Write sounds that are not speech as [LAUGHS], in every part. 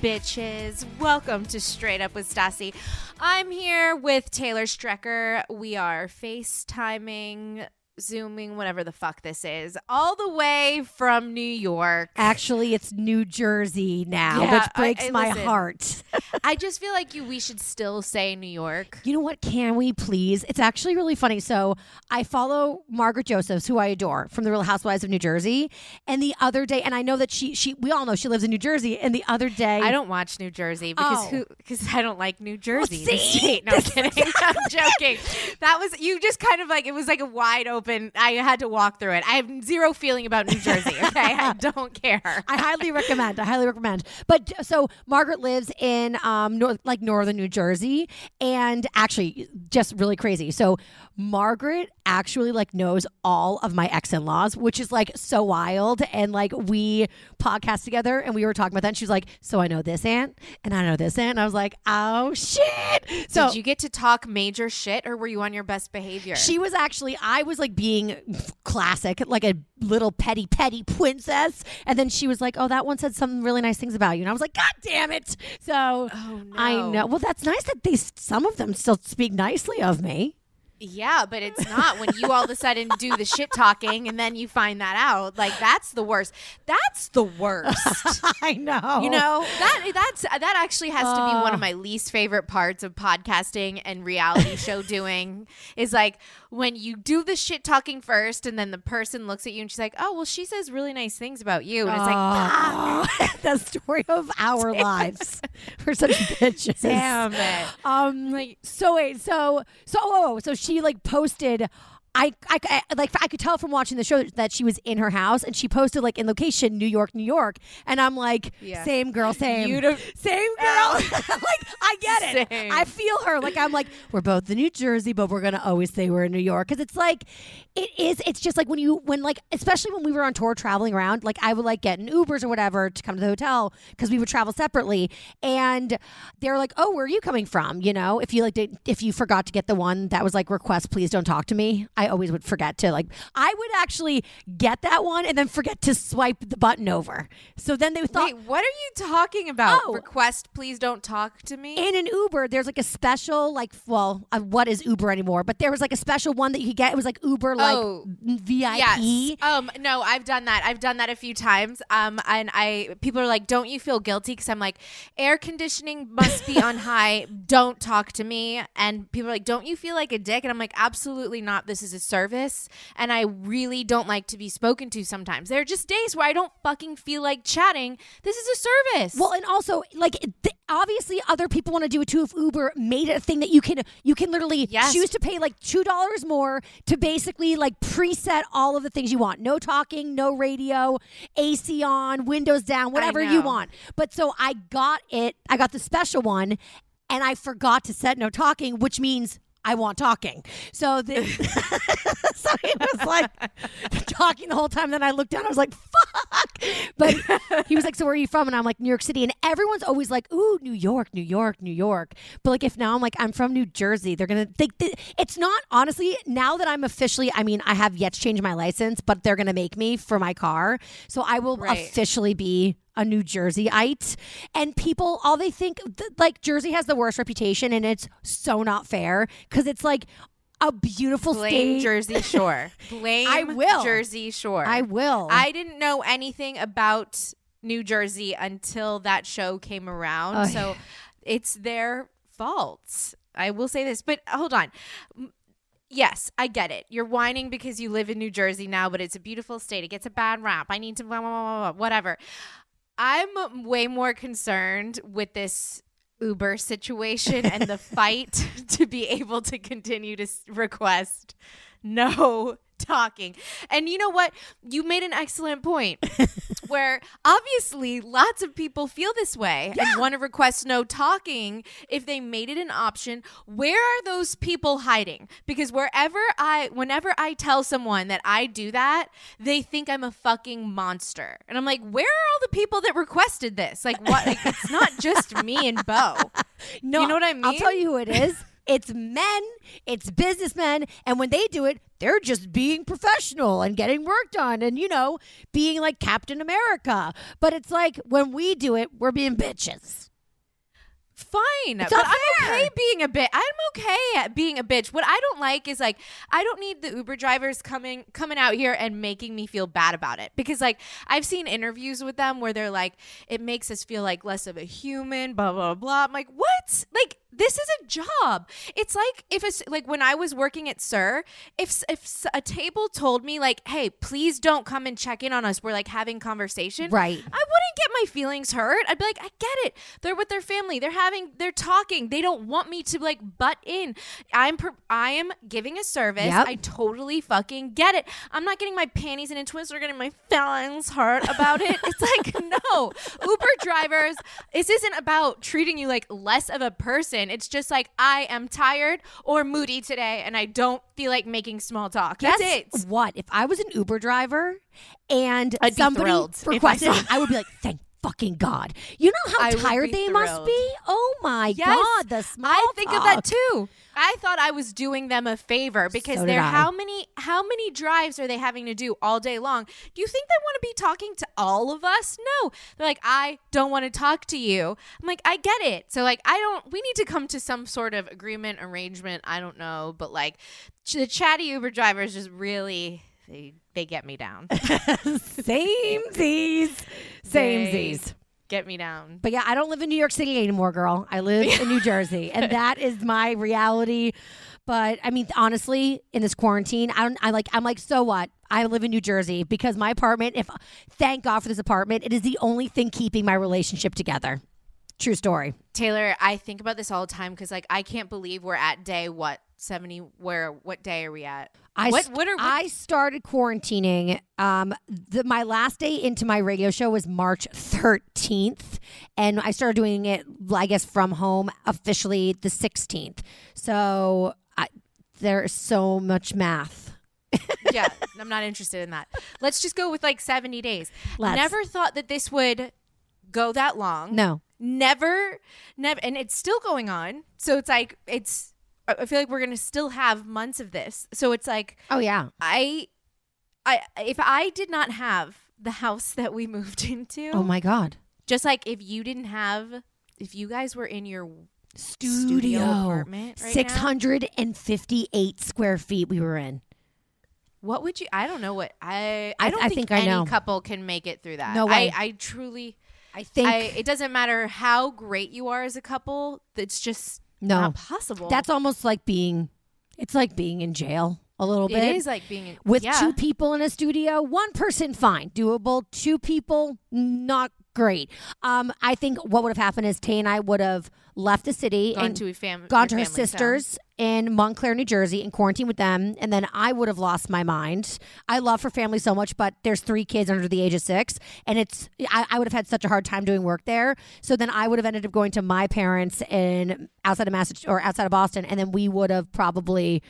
bitches. Welcome to Straight Up with Stassi. I'm here with Taylor Strecker. We are FaceTiming, Zooming, whatever the fuck this is, all the way from New York. Actually, it's New Jersey now, Yeah, which breaks I- my listen. heart. [LAUGHS] I just feel like you we should still say New York. You know what? Can we please? It's actually really funny. So I follow Margaret Josephs, who I adore from the Real Housewives of New Jersey. And the other day, and I know that she she we all know she lives in New Jersey. And the other day, I don't watch New Jersey because Oh. who because I don't like New Jersey. the see? state. No I'm [LAUGHS] kidding. [LAUGHS] I'm joking. That was you just kind of like it was like a wide open I had to walk through it. I have zero feeling about New Jersey, [LAUGHS] okay? I don't care. I highly recommend. I highly recommend. But so Margaret lives in um north, like northern New Jersey, and actually just really crazy. So Margaret actually like knows all of my ex in laws, which is like so wild. And like we podcast together, and we were talking about that. And she was like, "So I know this aunt, and I know this aunt." And I was like, "Oh shit!" So Did you get to talk major shit or were you on your best behavior? she was actually, I was like being classic, like a little petty, petty princess. And then she was like, oh, that one said some really nice things about you. And I was like, God damn it. So Oh, no. I know. Well, that's nice that they, some of them still speak nicely of me. Yeah, but it's not when you all of a sudden do the shit talking and then you find that out. Like that's the worst. That's the worst. [LAUGHS] I know. You know that that's that actually has to be one Uh. of my least favorite parts of podcasting and reality show doing is like when you do the shit talking first and then the person looks at you and she's like, "Oh, well, she says really nice things about you," and it's like, Oh, [LAUGHS] the story of our [LAUGHS] lives. We're such bitches. "Damn it!" Um. so wait. So so oh, so she like posted. I, I, I like I could tell from watching the show that she was in her house and she posted like in location New York, New York, and I'm like, Yeah. same girl, same, [LAUGHS] same girl. [LAUGHS] like I get it. Same. I feel her. Like I'm like we're both in New Jersey, but we're gonna always say we're in New York because it's like it is. It's just like when you when like especially when we were on tour traveling around, like I would like get in Ubers or whatever to come to the hotel because we would travel separately, and they're like, oh, where are you coming from? You know, if you like did, if you forgot to get the one that was like request, please don't talk to me. I always would forget to like I would actually get that one and then forget to swipe the button over. So then they thought Wait, what are you talking about? Oh. Request, please don't talk to me. in an Uber, there's like a special, like, well, uh, what is Uber anymore? But there was like a special one that you could get. It was like Uber, like Oh. VIP. Yes. Um. No, I've done that. I've done that a few times. Um. And I people are like, "Don't you feel guilty?" Because I'm like, air conditioning must be on high. Don't talk to me. And people are like, "Don't you feel like a dick?" And I'm like, "Absolutely not. This is a service, and I really don't like to be spoken to. Sometimes there are just days where I don't fucking feel like chatting. This is a service. Well, and also, like, th- obviously, other people want to do it too. If Uber made it a thing that you can, you can literally Yes. choose to pay like two dollars more to basically like preset all of the things you want. No talking, no radio, AC on, windows down, whatever you want. But so I got it. I got the special one, and I forgot to set no talking, which means. I want talking. So the [LAUGHS] [LAUGHS] so he was like talking the whole time. Then I looked down. I was like, "Fuck!" But he was like, "So where are you from?" And I'm like, "New York City." And everyone's always like, "Ooh, New York, New York, New York." But like, if now I'm like, "I'm from New Jersey," they're gonna think that it's not. Honestly, now that I'm officially, I mean, I have yet to change my license, but they're gonna make me for my car, so I will Right. officially be a New Jerseyite. And people, all they think, like Jersey has the worst reputation, and it's so not fair because it's like a beautiful blame state. Jersey [LAUGHS] Shore. Blame I will. Jersey Shore. I will. I didn't know anything about New Jersey until that show came around. Oh, so it's their fault. I will say this, but uh, hold on. Yes, I get it. You're whining because you live in New Jersey now, but it's a beautiful state. It gets a bad rap. I need to blah, blah, blah, whatever. I'm way more concerned with this Uber situation and the [LAUGHS] fight [LAUGHS] to be able to continue to request no talking. And you know what? You made an excellent point [LAUGHS] where obviously lots of people feel this way and want to request no talking if they made it an option. Where are those people hiding? Because wherever I whenever I tell someone that I do that, they think I'm a fucking monster. And I'm like, "Where are all the people that requested this? Like what? Like, it's not just [LAUGHS] me and Bo." No, You know what I mean? I'll tell you who it is. It's men, it's businessmen, and when they do it, they're just being professional and getting work done and, you know, being like Captain America. But it's like when we do it, we're being bitches. fine. It's but I'm okay being a bit. I'm okay at being a bitch. What I don't like is like I don't need the Uber drivers coming coming out here and making me feel bad about it because like I've seen interviews with them where they're like it makes us feel like less of a human. Blah blah blah. I'm like what? Like this is a job. It's like if it's like when I was working at SUR, if if a table told me like, "Hey, please don't come and check in on us. We're like having conversation." Right. I wouldn't get my feelings hurt. I'd be like, I get it. They're with their family. They're having. They're talking. They don't want me to like butt in. I'm. Per- I am giving a service. Yep. I totally fucking get it. I'm not getting my panties in a twist or getting my feelings hurt about it. It's like [LAUGHS] no. Uber drivers. This isn't about treating you like less of a person. It's just like I am tired or moody today, and I don't feel like making small talk. That's Guess it. What? If I was an Uber driver and I'd somebody if I I would be like, thank fucking God. You know how I tired they must be? Oh my Yes. God, the small I think of that too. I thought I was doing them a favor because So they're I. how many how many drives are they having to do all day long? Do you think they want to be talking to all of us? No. They're like, I don't want to talk to you. I'm like, I get it. So like I don't we need to come to some sort of agreement, arrangement. I don't know. But like the chatty Uber drivers just really they they get me down. [LAUGHS] Same [LAUGHS] Z's. Same Z's. Get me down. But yeah, I don't live in New York City anymore, girl. I live in New [LAUGHS] Jersey, and that is my reality. But I mean, honestly, in this quarantine, I don't. I like. I'm like, so what? I live in New Jersey because my apartment. If thank God for this apartment, it is the only thing keeping my relationship together. True story. Taylor, I think about this all the time because like I can't believe we're at day what seventy. Where what day are we at? I what st- what are what, I started quarantining. Um, the, my last day into my radio show was March 13th, and I started doing it, I guess, from home officially the 16th. So I, there's so much math. [LAUGHS] yeah, I'm not interested in that. Let's just go with like 70 days. Let's. Never thought that this would go that long. No, Never, never, and it's still going on. So it's like it's. I I feel like we're gonna still have months of this. So it's like oh yeah, I, I if I did not have the house [LAUGHS] that we moved into, oh my god, just like if you didn't have, if you guys were in your studio, studio apartment right now, 658 square feet we were in. what would you? I don't know what I. I- I don't I think, think I any know. couple can make it through that. No way. I, I truly. I think I, it doesn't matter how great you are as a couple. It's just No. not possible. that's almost like being. It's like being in jail a little bit. it is like being in- with yeah. two people in a studio one person fine doable two people not great um i think what would have happened is tay and i would have left the city gone and to a fam- gone to her sisters in montclair new jersey and quarantined with them and then i would have lost my mind i love her family so much but there's three kids under the age of six and it's i, I would have had such a hard time doing work there so then i would have ended up going to my parents in outside of massachusetts or outside of boston and then we would have probably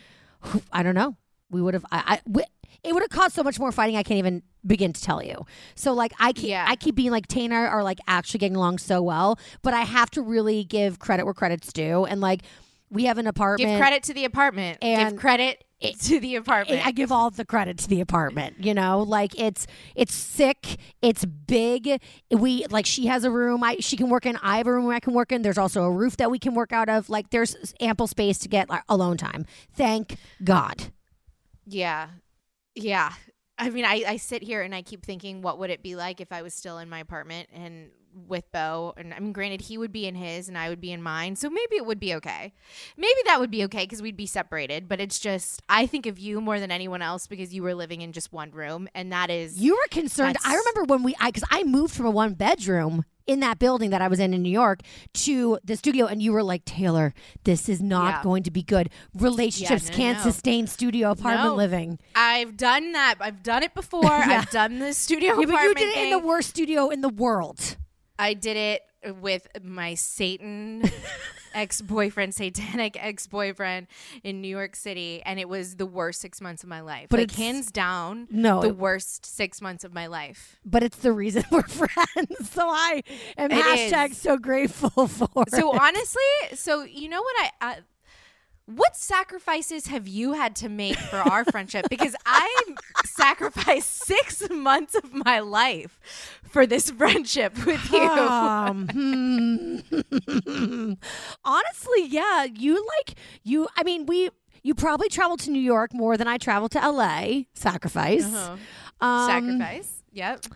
I don't know. We would have. I. I we, it would have caused so much more fighting. I can't even begin to tell you. So like I keep, Yeah. I keep being like Tay and are like actually getting along so well, but I have to really give credit where credit's due. And like we have an apartment. Give credit to the apartment. And Give credit to the apartment. I give all the credit to the apartment. You know, like it's it's sick, it's big. We like she has a room I she can work in. I have a room where I can work in. There's also a roof that we can work out of. Like there's ample space to get like, alone time. Thank God. yeah, yeah. I mean, I, I sit here and I keep thinking, what would it be like if I was still in my apartment and with Bo? And I mean, granted, he would be in his and I would be in mine. So maybe it would be okay. Maybe that would be okay because we'd be separated. But it's just, I think of you more than anyone else because you were living in just one room. And that is. You were concerned. I remember when we, I because I moved from a one bedroom in that building that I was in in New York to the studio, and you were like, Taylor, this is not Yeah. going to be good. Relationships no, can't no. sustain studio apartment No. living. I've done that. I've done it before. [LAUGHS] I've done the studio Yeah, but you apartment did it in the worst studio in the world. I did it with my Satan [LAUGHS] ex boyfriend, satanic ex boyfriend in New York City, and it was the worst six months of my life. But like hands down, No, the worst six months of my life. But it's the reason [LAUGHS] we're friends. [LAUGHS] So I am It hashtag is. so grateful for. So it. honestly, so you know what I. I what sacrifices have you had to make for our friendship? Because I sacrificed six months of my life for this friendship with you. Um, hmm. Honestly, yeah, you like you. I mean, we you probably traveled to New York more than I traveled to L.A. Sacrifice. Uh-huh. Um, Sacrifice. Yep.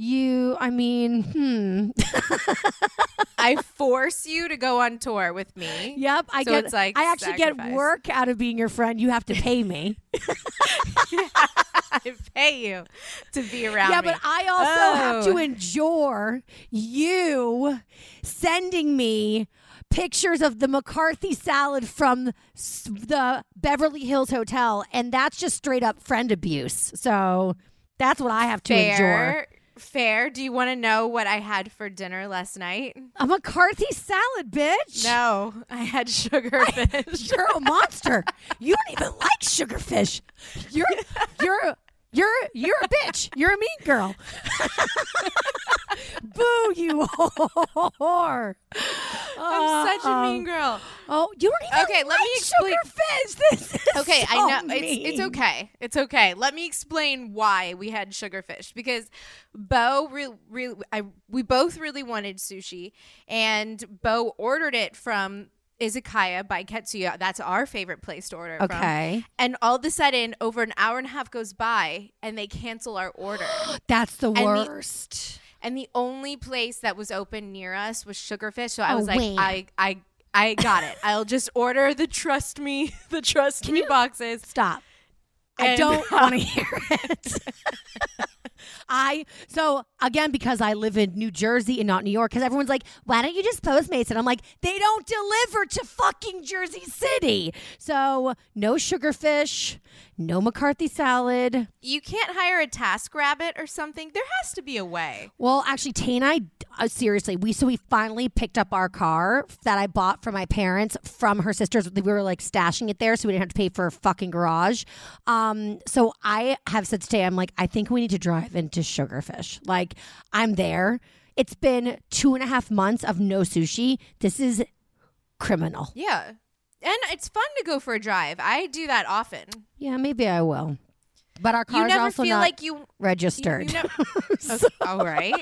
You, I mean, hmm. [LAUGHS] I force you to go on tour with me. Yep, I So get. like I actually get work out of being your friend. You have to pay me. [LAUGHS] I pay you to be around yeah, me. but I also have to Oh. endure you sending me pictures of the McCarthy salad from the Beverly Hills Hotel, and that's just straight up friend abuse. So that's what I have to endure. Fair. Do you want to know what I had for dinner last night? A McCarthy salad, bitch. No, I had sugar fish. [LAUGHS] You're a monster. you don't even like sugarfish. You're [LAUGHS] you're you're you're a bitch. You're a mean girl. [LAUGHS] Boo, you whore. I'm such a mean uh-uh. girl. Oh, you don't even Okay, let me explain- sugarfish. [LAUGHS] This is Okay, so I know it's it's okay. It's okay. Let me explain why we had sugarfish because Bo really, really I we both really wanted sushi and Bo ordered it from Izakaya by Katsu-ya. That's our favorite place to order it from. Okay, And all of a sudden, over an hour and a half goes by, and they cancel our order. [GASPS] that's the the- worst. and the only place that was open near us was Sugarfish. So I Oh, was like, wait. I, I, I got it. I'll just order the trust me, [LAUGHS] the trust me boxes. Stop. I don't [LAUGHS] want to hear it. [LAUGHS] I so again because I live in New Jersey and not New York because everyone's like, why don't you just Postmates? And I'm like, they don't deliver to fucking Jersey City. So no sugarfish, no McCarthy salad. You can't hire a TaskRabbit or something. There has to be a way. Well, actually, Tay and I, uh, seriously, we so we finally picked up our car that I bought for my parents from her sister's. We were like stashing it there, so we didn't have to pay for a fucking garage. Um, so I have said to Tay, I'm like, I think we need to drive into Sugarfish. Like, I'm there. It's been two and a half months of no sushi. This is criminal. Yeah. And it's fun to go for a drive. I do that often. Yeah, maybe I will. But our You car's never also feel not like you. you- registered. you never- [LAUGHS] Okay, all right.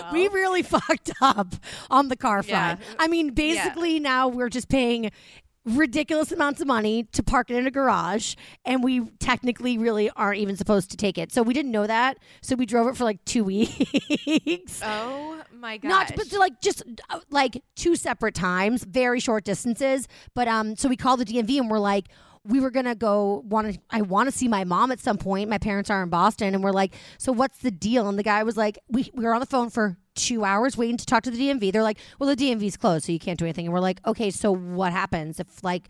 Well, we really [LAUGHS] fucked up on the car Yeah. I mean, basically now we're just paying ridiculous amounts of money to park it in a garage and we technically really aren't even supposed to take it. So we didn't know that. So we drove it for like 2 [LAUGHS] weeks. oh my god. Not but like just uh, like two separate times, very short distances, but um so we called the DMV and we're like we were gonna go want to i want to see my mom at some point my parents are in boston and we're like so what's the deal and the guy was like we, we were on the phone for two hours waiting to talk to the dmv they're like well the dmv's closed so you can't do anything. And we're like okay so what happens if like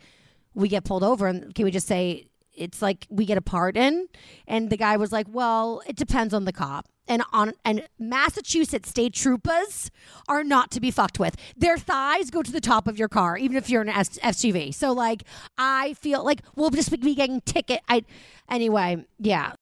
we get pulled over and can we just say it's like we get a pardon? And the guy was like well it depends on the cop. And on and massachusetts state troopers are not to be fucked with. Their thighs go to the top of your car even if you're an S- suv so like i feel like we'll just be getting ticket i anyway yeah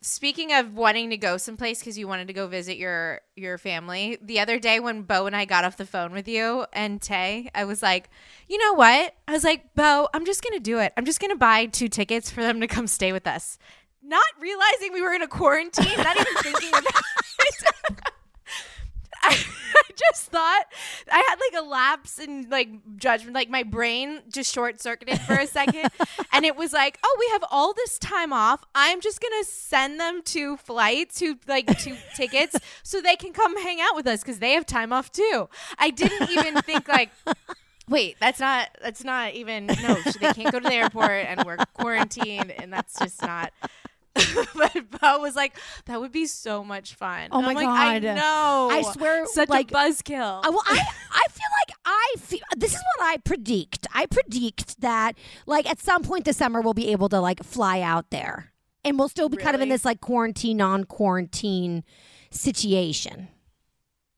Speaking of wanting to go someplace because you wanted to go visit your your family, the other day when Bo and I got off the phone with you and Tay, I was like, you know what? I was like, Bo, I'm just gonna do it. I'm just gonna buy two tickets for them to come stay with us. Not realizing we were in a quarantine, not even thinking about it. [LAUGHS] I, [LAUGHS] I just thought I had like a lapse in like judgment. Like my brain just short circuited for a second. [LAUGHS] and it was like, oh, we have all this time off. I'm just going to send them to flights, to like [LAUGHS] two tickets so they can come hang out with us because they have time off too. I didn't even think like, Wait, that's not that's not even no. They can't go to the airport, and we're quarantined, and that's just not. [LAUGHS] but Bo was like, "That would be so much fun." Oh And my I'm like, I know. I swear, such like- a buzzkill. I, well, I I feel like I feel this is what I predict. I predict that like at some point this summer we'll be able to like fly out there, and we'll still be kind of in this like quarantine non-quarantine situation.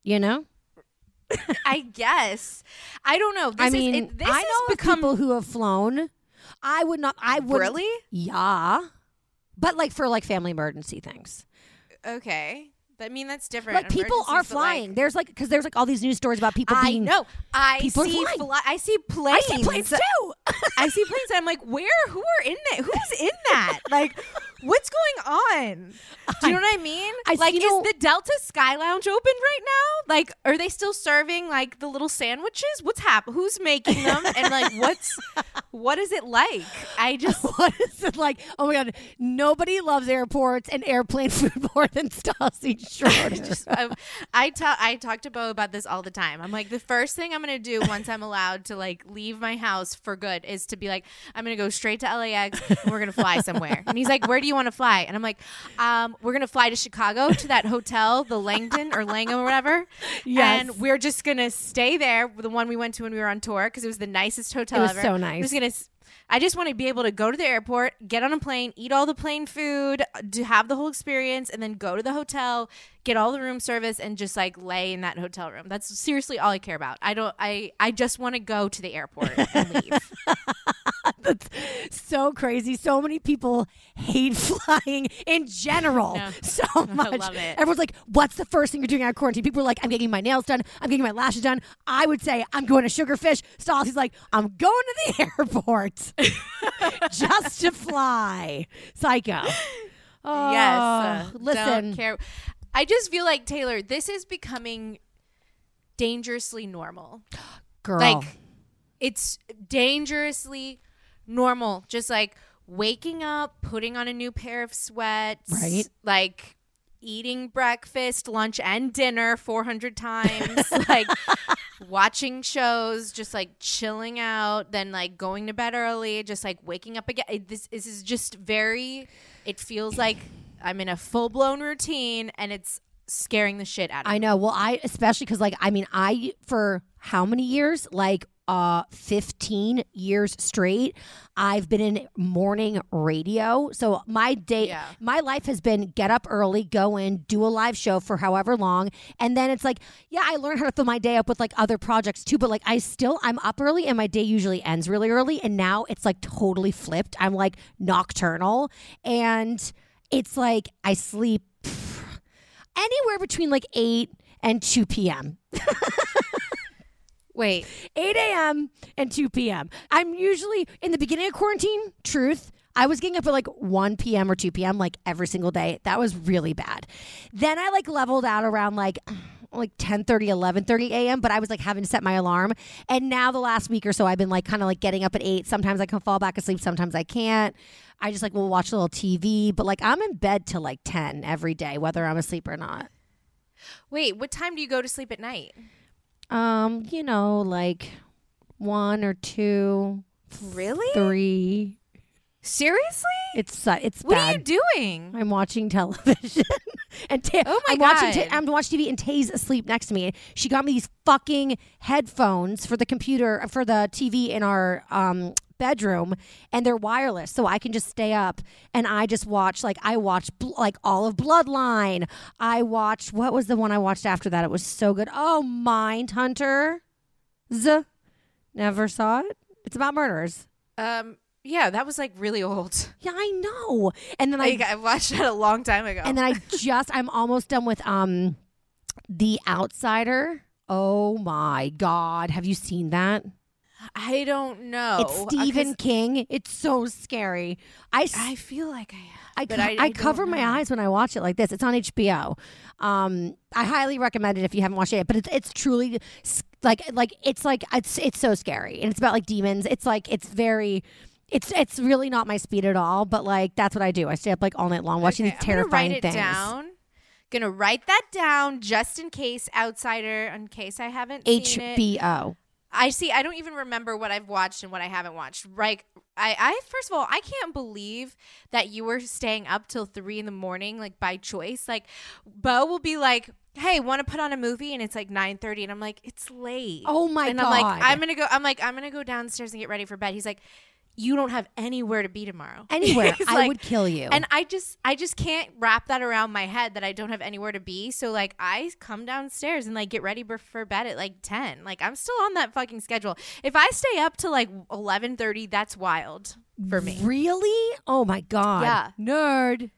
You know, [LAUGHS] I guess. I don't know. This I is, mean, it, this I has know become people who have flown. I would not. I would really Yeah, but like for like family emergency things. okay. But I mean, that's different. Like people are but, like, flying. there's like because there's like all these news stories about people I being. know. I see. flying. Fly, I see planes. I see planes too. I see planes. And I'm like, where? Who are in that? Who's in that? Like, what's going on? Do you know what I mean? I- like, is know- the Delta Sky Lounge open right now? Like, are they still serving like the little sandwiches? What's happening? Who's making them? and like, what's what is it like? I just. [LAUGHS] What is it like? Oh my god! Nobody loves airports and airplane [LAUGHS] food more than Stassi [LAUGHS] Schroeder. Just, I, I tell I talk to Bo about this all the time. I'm like, the first thing I'm gonna do once I'm allowed to like leave my house for good is to be like, I'm gonna go straight to LAX and we're gonna fly somewhere. And he's like, Where do you want to fly? And I'm like, um, We're gonna fly to Chicago to that hotel, the Langdon or Langham or whatever. Yes. And we're just gonna stay there, the one we went to when we were on tour, because it was the nicest hotel It was ever. so We're nice. just gonna. I just want to be able to go to the airport, get on a plane, eat all the plane food, to have the whole experience, and then go to the hotel, get all the room service, and just like lay in that hotel room. That's seriously all I care about. I don't. I I just want to go to the airport and leave. [LAUGHS] [LAUGHS] That's so crazy. So many people hate [LAUGHS] flying in general No. [LAUGHS] so much. love it. Everyone's like, "What's the first thing you're doing out of quarantine?" People are like, "I'm getting my nails done. I'm getting my lashes done." I would say, "I'm going to Sugarfish." Stassi's like, "I'm going to the airport just to fly." Psycho. Oh, yes. uh, listen. Don't care. I just feel like Taylor. This is becoming dangerously normal. [GASPS] girl. Like it's dangerously normal. Just like waking up, putting on a new pair of sweats, Right. Like eating breakfast, lunch, and dinner 400 times, [LAUGHS] like watching shows, just like chilling out, then like going to bed early, just like waking up again. It- this, this is just very, it feels like I'm in a full blown routine and it's scaring the shit out of me. I know. Well, I especially because like I mean, I for how many years? Like uh 15 years straight i've been in morning radio. So my day Yeah. my life has been get up early go in do a live show for however long. And then it's like yeah i learned how to fill my day up with like other projects too but like i still i'm up early and my day usually ends really early. And now it's like totally flipped. I'm like nocturnal. And it's like i sleep [SIGHS] anywhere between like 8 and 2 p.m. [LAUGHS] Wait, 8 a.m. and 2 p.m. I'm usually in the beginning of quarantine, truth. I was getting up at like 1 p.m. or 2 p.m. like every single day. That was really bad. Then I like leveled out around like [SIGHS] like 10 30 11 30 a.m but i was like having to set my alarm and now the last week or so i've been like kind of like getting up at 8 sometimes i can fall back asleep sometimes i can't i just like will watch a little tv but like i'm in bed till like 10 every day whether i'm asleep or not wait, what time do you go to sleep at night? Um you know like one or two Really? three Seriously? It's su- it's What bad. are you doing? I'm watching television, [LAUGHS] and Ta- Oh my I'm watching. God. Ta- I'm watching TV, and Tay's asleep next to me. She got me these fucking headphones for the computer for the TV in our um, bedroom, and they're wireless, so I can just stay up and I just watch. Like I watched bl- like all of Bloodline. I watched what was the one I watched after that? It was so good. Oh, Mindhunter. Z. Never saw it. It's about murders. Um, yeah, that was like really old. [LAUGHS] Yeah, I know. And then I Like I watched that a long time ago. and then I [LAUGHS] just I'm almost done with um The Outsider. Oh my god, have you seen that? I don't know. it's Stephen King. It's so scary. I, I feel like I. I, co- I- I, cover my know. eyes when I watch it like this. It's on HBO. Um, I highly recommend it if you haven't watched it. yet, But it's it's truly like like it's like it's it's so scary and it's about like demons. It's like it's very. It's it's really not my speed at all, but like that's what I do. I stay up like all night long watching Okay, these terrifying I'm gonna write things. it down. Gonna write that down just in case outsider, in case I haven't seen it. HBO. I see. I don't even remember what I've watched and what I haven't watched. Right. I, I first of all, I can't believe that you were staying up till three in the morning, like by choice. Like, Bo will be like, "Hey, want to put on a movie?" And it's like nine thirty, and I'm like, "It's late." Oh my and god! I'm like, "I'm gonna go." I'm like, "I'm gonna go downstairs and get ready for bed." He's like, "You don't have anywhere to be tomorrow." [LAUGHS] anywhere. I like- would kill you. and I just I just can't wrap that around my head that I don't have anywhere to be. So like I come downstairs and like get ready for bed at like 10. Like I'm still on that fucking schedule. If I stay up to like 11:30, that's wild for me. really? Oh my god! Yeah. nerd.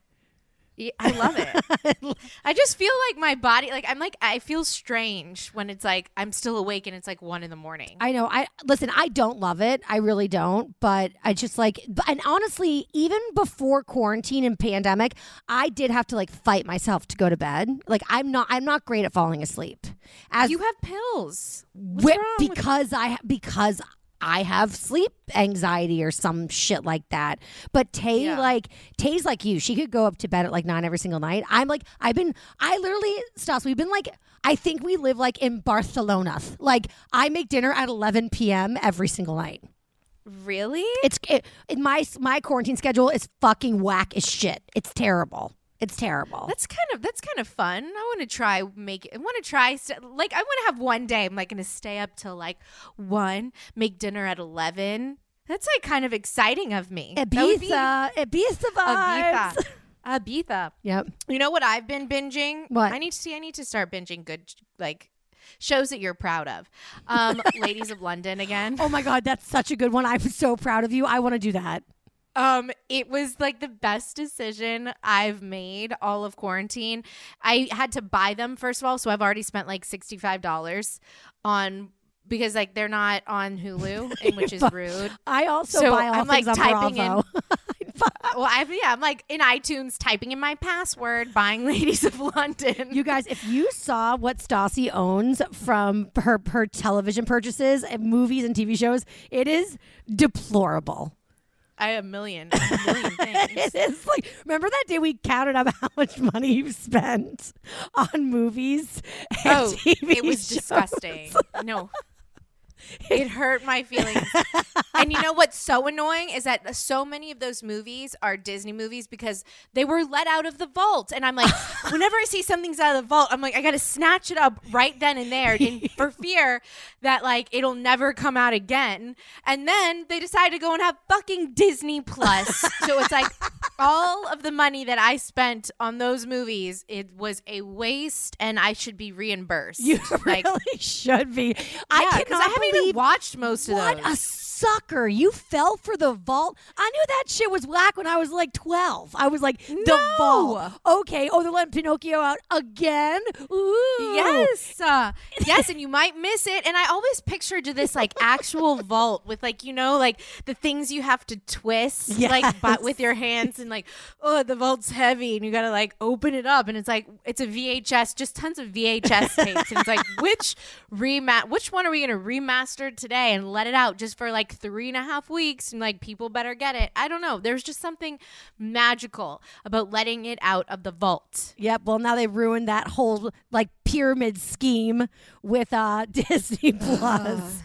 Yeah, I love it. [LAUGHS] I just feel like my body like I'm like I feel strange when it's like I'm still awake and it's like 1 in the morning. I know. I listen. I don't love it. I really don't. But I just like. And honestly, even before quarantine and pandemic, I did have to like fight myself to go to bed. Like I'm not. I'm not great at falling asleep. As you have pills. What's wi- wrong with- because I because I have sleep anxiety or some shit like that. But Tay Yeah. like Tay's like you. She could go up to bed at like nine every single night. I'm like I've been I literally Stas, we've been like I think we live like in Barcelona. Like I make dinner at 11 p.m. every single night. Really? It's it, it, my my quarantine schedule is fucking whack as shit. It's terrible. It's terrible. That's kind of that's kind of fun. I want to try make I want to try st- like I want to have one day. I'm like going to stay up till like one, make dinner at eleven. That's like kind of exciting of me. That would be- Ibiza, Ibiza vibes. Ibiza. Ibiza. Yep. You know what I've been binging? What? I need to see. I need to start binging good like shows that you're proud of. Um, [LAUGHS] Ladies of London again. Oh my god, that's such a good one. I'm so proud of you. I want to do that. Um, it was like the best decision I've made all of quarantine. I had to buy them first of all, so I've already spent like sixty five dollars on because like they're not on Hulu, which is [LAUGHS] rude. I also So buy all I'm, like, typing in- Bravo. [LAUGHS] [LAUGHS] Well, I've yeah, I'm like in iTunes typing in my password, buying Ladies of London. you guys, if you saw what Stassi owns from her her television purchases and movies and TV shows, it is deplorable. I have a million, a million [LAUGHS] things. It is like remember that day we counted up [LAUGHS] how much money you spent on movies and Oh, TV it was shows? disgusting. No. [LAUGHS] It hurt my feelings. And you know what's so annoying is that so many of those movies are Disney movies because they were let out of the vault. And I'm like, [LAUGHS] whenever I see something's out of the vault, I'm like, I got to snatch it up right then and there in, [LAUGHS] for fear that like it'll never come out again. And then they decide to go and have fucking Disney Plus. so it's like [LAUGHS] all of the money that I spent on those movies, it was a waste and I should be reimbursed. You like, really should be. I yeah, cannot I haven't believe even watched most of what those. a sucker! You fell for the vault. I knew that shit was whack when I was like twelve. I was like the No. vault. Okay. Oh, they're letting Pinocchio out again. Ooh. Yes, uh, [LAUGHS] yes, and you might miss it. And I always pictured to this like actual [LAUGHS] vault with like you know like the things you have to twist like but with your hands and like oh the vault's heavy and you gotta like open it up and it's like it's a VHS just tons of VHS tapes and it's like [LAUGHS] which remat which one are we gonna remaster today and let it out just for like three and a half weeks and like people better get it. I don't know. There's just something magical about letting it out of the vault. Yep. Well, now they ruined that whole like pyramid scheme with uh [LAUGHS] Disney Plus.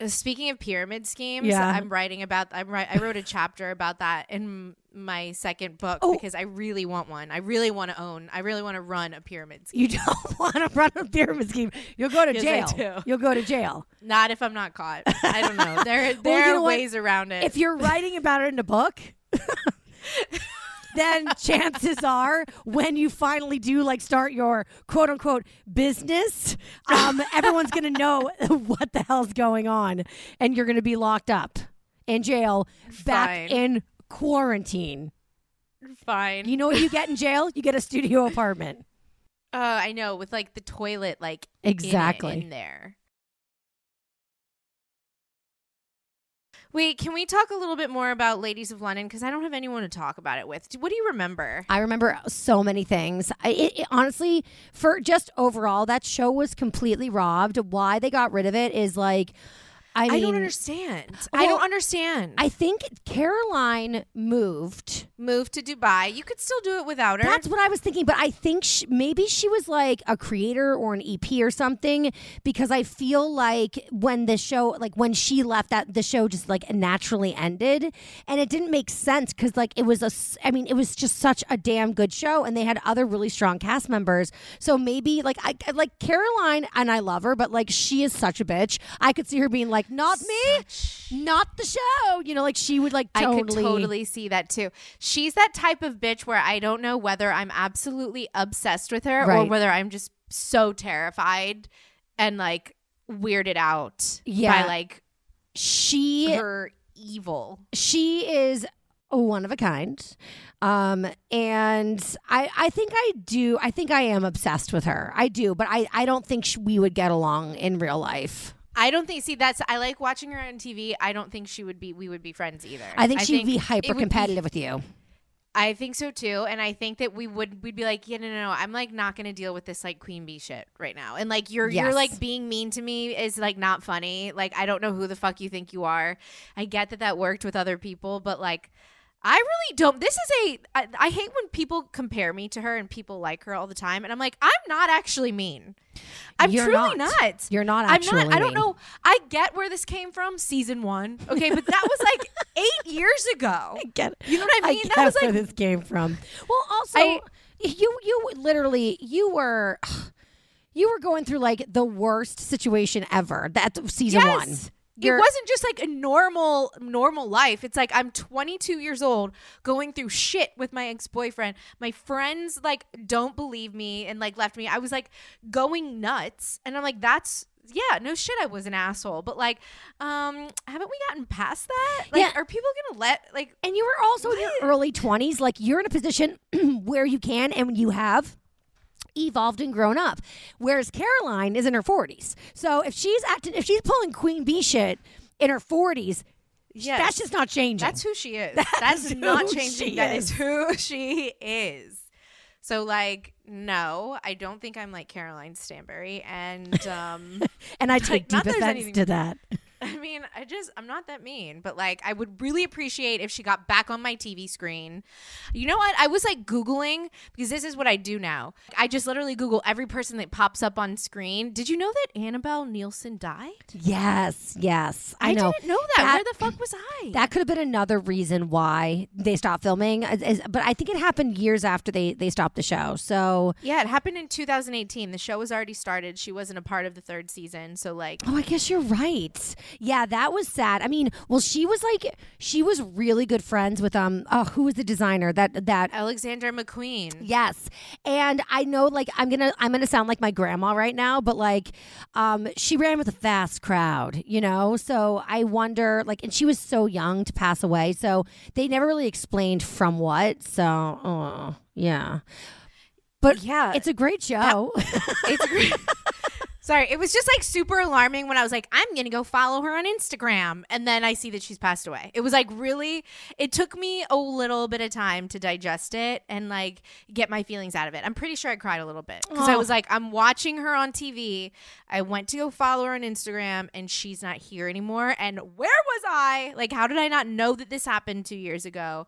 Uh, Speaking of pyramid schemes, Yeah. I'm writing about. I'm right. I wrote a chapter about that in my second book Oh. because I really want one. I really want to own. I really want to run a pyramid scheme. you don't [LAUGHS] want to run a pyramid scheme. You'll go to Yes, jail. You'll go to jail. Not if I'm not caught. I don't know. [LAUGHS] There, there you are know what? ways around it. if you're writing about it in a book, [LAUGHS] then chances are when you finally do like start your quote unquote business, um, everyone's gonna know [LAUGHS] what the hell's going on, and you're gonna be locked up in jail, back Fine. in quarantine. Fine. You know what you get in jail? You get a studio apartment. uh, I know with like the toilet like in it- Exactly. in there. Wait, can we talk a little bit more about Ladies of London? Because I don't have anyone to talk about it with. What do you remember? I remember so many things. I, it, it- honestly, for just overall, that show was completely robbed. Why they got rid of it is like, I I, don't understand. I don't understand. I think Caroline moved. moved to Dubai. You could still do it without her. That's what I was thinking, but I think sh- maybe she was like a creator or an EP or something because I feel like when the show, like when she left, that the show just like naturally ended, and it didn't make sense because like it was a I mean, it was just such a damn good show, and they had other really strong cast members. So maybe like I- like Caroline, and I love her, but like she is such a bitch. I could see her being like, not me, not the show. You know, like she would like totally. I could totally see that too. She's that type of bitch where I don't know whether I'm absolutely obsessed with her or whether I'm just so terrified and like weirded out Yeah. by like She her evil. she is one of a kind um and i i think i do i think i am obsessed with her i do but i i don't think sh- we would get along in real life I don't think. See, that's I like watching her on TV. I don't think she would be. We would be friends either. i think she'd be hyper competitive with you I think so too, and I think that we would we'd be like, yeah, no, no, no, I'm like not gonna deal with this like queen bee shit right now, and like you're you're like being mean to me is like not funny. Like I don't know who the fuck you think you are. I get that that worked with other people, but like. I really don't. This is a. I, I hate when people compare me to her and people like her all the time, and I'm like, I'm not actually mean. I'm You're truly not. not. You're not actually. I'm not. I don't mean. know. I get where this came from, season one. Okay, but that was like [LAUGHS] eight years ago. I get it. You know what I mean? I That was where like this came from well also I- you you literally you were [SIGHS] you were going through like the worst situation ever that season one Yes. It You're- wasn't just like a normal normal life. It's like I'm 22 years old going through shit with my ex-boyfriend. My friends like don't believe me and like left me. I was like going nuts and I'm like that's yeah, no shit I was an asshole. But like um haven't we gotten past that? Like Yeah. are people going to let like And you were also in your early 20s. Like you're in a position [CLEARS THROAT] where you can and you have evolved and grown up. Whereas Caroline is in her 40s. So if she's acting, if she's pulling queen bee shit in her 40s, Yes. that's just not changing. That's who she is. [LAUGHS] That's not changing. That is. is who she is. So like, no, I don't think I'm like Caroline Stanbury. And um [LAUGHS] and I [LAUGHS] take deep offense anything- to that. I mean, I just I'm not that mean, but like I would really appreciate if she got back on my TV screen. You know what? I was like googling because this is what I do now. I just literally Google every person that pops up on screen. Did you know that Annabelle Neilson died? Yes, yes. I, know. didn't know that. Where the fuck was I? That could have been another reason why they stopped filming, but I think it happened years after they they stopped the show. So, Yeah, it happened in 2018. The show was already started. She wasn't a part of the third season. So, like, oh, I guess you're right. Yeah, that was sad. I mean, well, she was like, she was really good friends with um, oh, who was the designer that that Alexander McQueen. Yes. And I know like I'm going to I'm to sound like my grandma right now, but like um she ran with a fast crowd, you know? So I wonder like and she was so young to pass away. So they never really explained from what. So, oh, yeah. But Yeah. it's a great show. [LAUGHS] It's great. Sorry, it was just like super alarming when I was like, I'm gonna go follow her on Instagram, and then I see that she's passed away. It was like really, it took me a little bit of time to digest it and like get my feelings out of it. I'm pretty sure I cried a little bit because I was like, I'm watching her on TV. I went to go follow her on Instagram, and she's not here anymore. And where was I? Like, how did I not know that this happened two years ago?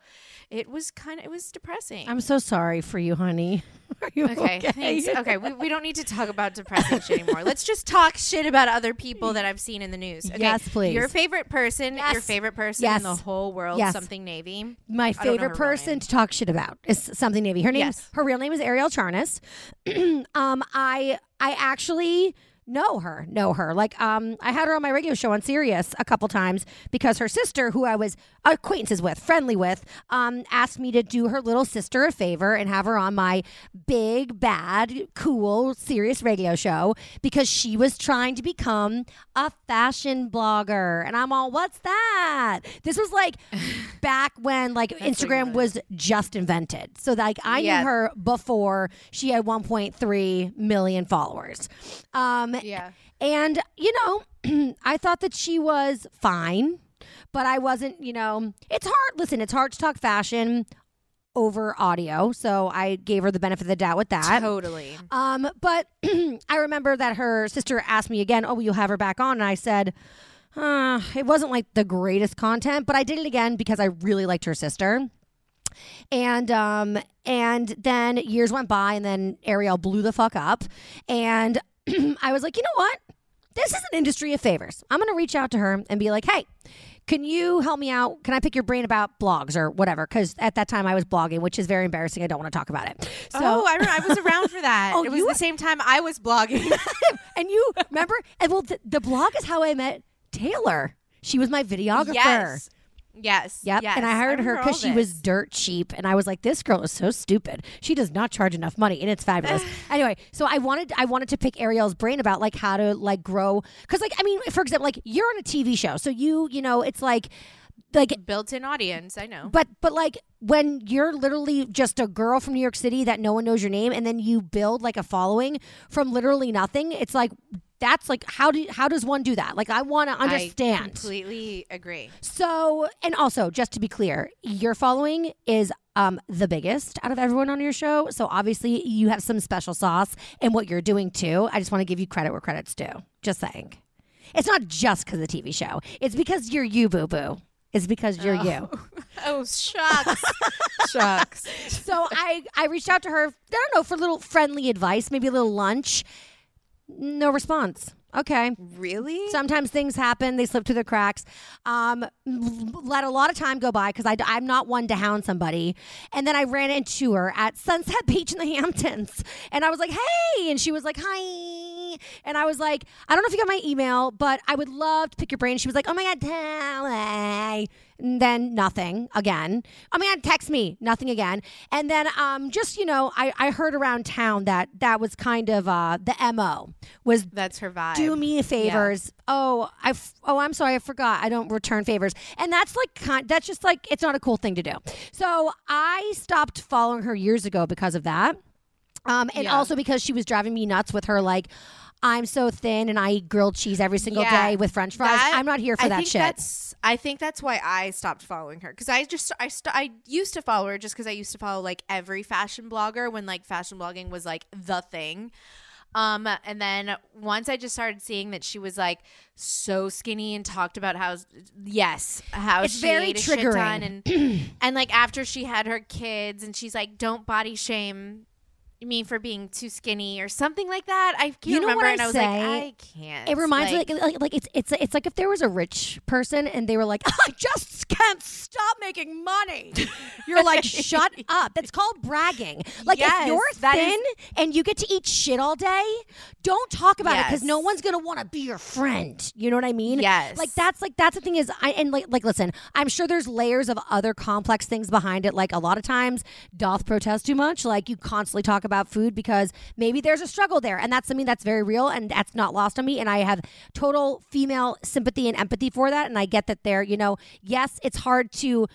It was kind of, it was depressing. I'm so sorry for you, honey. [LAUGHS] Are you Okay, thanks. Okay, we, we don't need to talk about depressing shit anymore. Let's just talk shit about other people that I've seen in the news. Okay, Yes, please. Your favorite person, your favorite person Yes. in the whole world, Yes. something Navy. My favorite person to talk shit about is something Navy. Her name, Yes. her real name is Arielle Charnas. [CLEARS THROAT] um, I I actually know her, know her. Like, um, I had her on my radio show on Sirius a couple times because her sister, who I was acquaintances with, friendly with, um, asked me to do her little sister a favor and have her on my big, bad, cool, serious radio show because she was trying to become a fashion blogger. And I'm all, what's that? This was like [LAUGHS] back when like Instagram was just invented. So like I knew her before she had 1.3 million followers. Um Yeah. and you know, [CLEARS THROAT] I thought that she was fine. but I wasn't, you know, it's hard. Listen, it's hard to talk fashion over audio. So I gave her the benefit of the doubt with that. Totally. Um, but [CLEARS THROAT] I remember that her sister asked me again, "Oh, will you have her back on?" And I said, uh, "It wasn't like the greatest content, but I did it again because I really liked her sister." And um, and then years went by, and then Arielle blew the fuck up, and [CLEARS THROAT] I was like, you know what? This is an industry of favors. I'm gonna reach out to her and be like, hey. Can you help me out? Can I pick your brain about blogs or whatever? Because at that time I was blogging, which is very embarrassing. I don't want to talk about it. So, oh, I, remember, I was around for that. [LAUGHS] Oh, it was the were- same time I was blogging. [LAUGHS] [LAUGHS] and you remember? And well, the, the blog is how I met Taylor. She was my videographer. yes. Yes. Yep. Yes. And I hired her because she was dirt cheap. And I was like, this girl is so stupid. She does not charge enough money. And it's fabulous. [LAUGHS] anyway, so I wanted I wanted to pick Arielle's brain about like how to like grow. Cause like, I mean, for example, like you're on a TV show. So you, you know, it's like, like built-in audience. I know. but but like when you're literally just a girl from New York City that no one knows your name and then you build like a following from literally nothing, it's like that's like how do how does one do that? Like I want to understand. I completely agree. So, and also, just to be clear, your following is um, the biggest out of everyone on your show. So, obviously, you have some special sauce in what you're doing too. I just want to give you credit where credit's due. Just saying. It's not just because of the TV show, it's because you're you, boo boo. It's because you're you. Oh [LAUGHS] shucks, [LAUGHS] shucks. So, I, I reached out to her, I don't know, for a little friendly advice, maybe a little lunch. No response. Okay. Really? Sometimes things happen; they slip through the cracks. Um, let a lot of time go by because I'm not one to hound somebody. And then I ran into her at Sunset [LAUGHS] Beach in the Hamptons, and I was like, "Hey!" And she was like, "Hi!" And I was like, "I don't know if you got my email, but I would love to pick your brain." She was like, "Oh my god, tell me." And then nothing again. My god, text me, nothing again. And then um, just you know, I I heard around town that that was kind of uh the mo was That's her vibe. do me favors. Oh, I f- oh, I'm sorry, I forgot. I don't return favors, and that's like kind. That's just like it's not a cool thing to do. So I stopped following her years ago because of that, um, and Yeah. also because she was driving me nuts with her like. I'm so thin and I eat grilled cheese every single Yeah. day with French fries. That- I'm not here for I that think shit. That's, I think that's why I stopped following her because I just I st- I used to follow her just because I used to follow like every fashion blogger when like fashion blogging was like the thing. Um, and then once I just started seeing that she was like so skinny and talked about how yes how It's she very ate a shit ton triggering. and and like after she had her kids and she's like don't body shame me for being too skinny or something like that. I can't You know remember what I and I was say? like I can't. It reminds me like, like like it's it's it's like if there was a rich person and they were like, [LAUGHS] I just can't stop making money. [LAUGHS] You're like, shut up. That's called bragging. Like if you're that is- thin and you get to eat shit all day, don't talk about it because no one's gonna want to be your friend. You know what I mean? Yes. Like that's like that's the thing is I and like like listen, I'm sure there's layers of other complex things behind it. Like a lot of times, doth protest too much. Like you constantly talk about food because maybe there's a struggle there, and that's something that's very real and that's not lost on me. And I have total female sympathy and empathy for that. And I get that there, you know, yes, it's hard to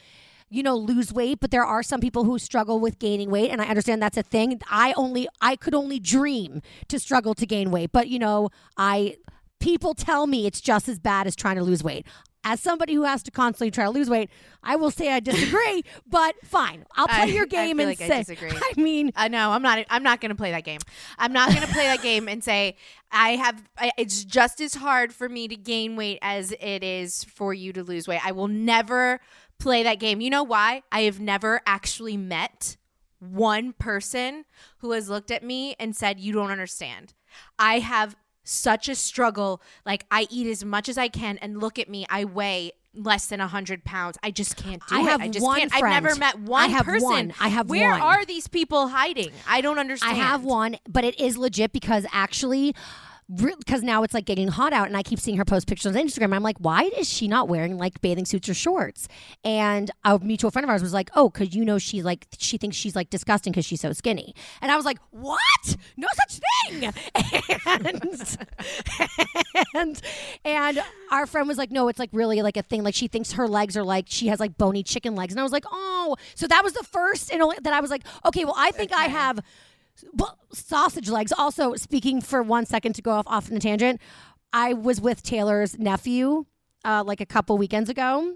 you know lose weight but there are some people who struggle with gaining weight. And i understand that's a thing. I only i could only dream to struggle to gain weight. But you know i people tell me it's just as bad as trying to lose weight as somebody who has to constantly try to lose weight i will say i disagree [LAUGHS] but fine i'll play I- your I game and like I say disagree. i mean uh, I know I'm not. I'm not going to play that game. I'm not going to play that game and say I have. I, it's just as hard for me to gain weight as it is for you to lose weight. I will never play that game. You know why? I have never actually met one person who has looked at me and said, "You don't understand." I have such a struggle. Like I eat as much as I can, and look at me. I weigh less than 100 pounds i just can't do I it have i just one can't i've never met one person. I have person one. I have where one. are these people hiding i don't understand. I have one, but it is legit because actually, because now it's like getting hot out, and I keep seeing her post pictures on Instagram. I'm like, why is she not wearing like bathing suits or shorts? And a mutual friend of ours was like, oh, because you know she like she thinks she's like disgusting because she's so skinny. And I was like, what? No such thing. [LAUGHS] And and and our friend was like, no, it's like really like a thing. Like she thinks her legs are like she has like bony chicken legs, and I was like, oh, so that was the first and only that I was like, okay, well, I think I have well, sausage legs. Also, speaking for one second to go off off on a tangent, I was with Taylor's nephew uh, like a couple weekends ago,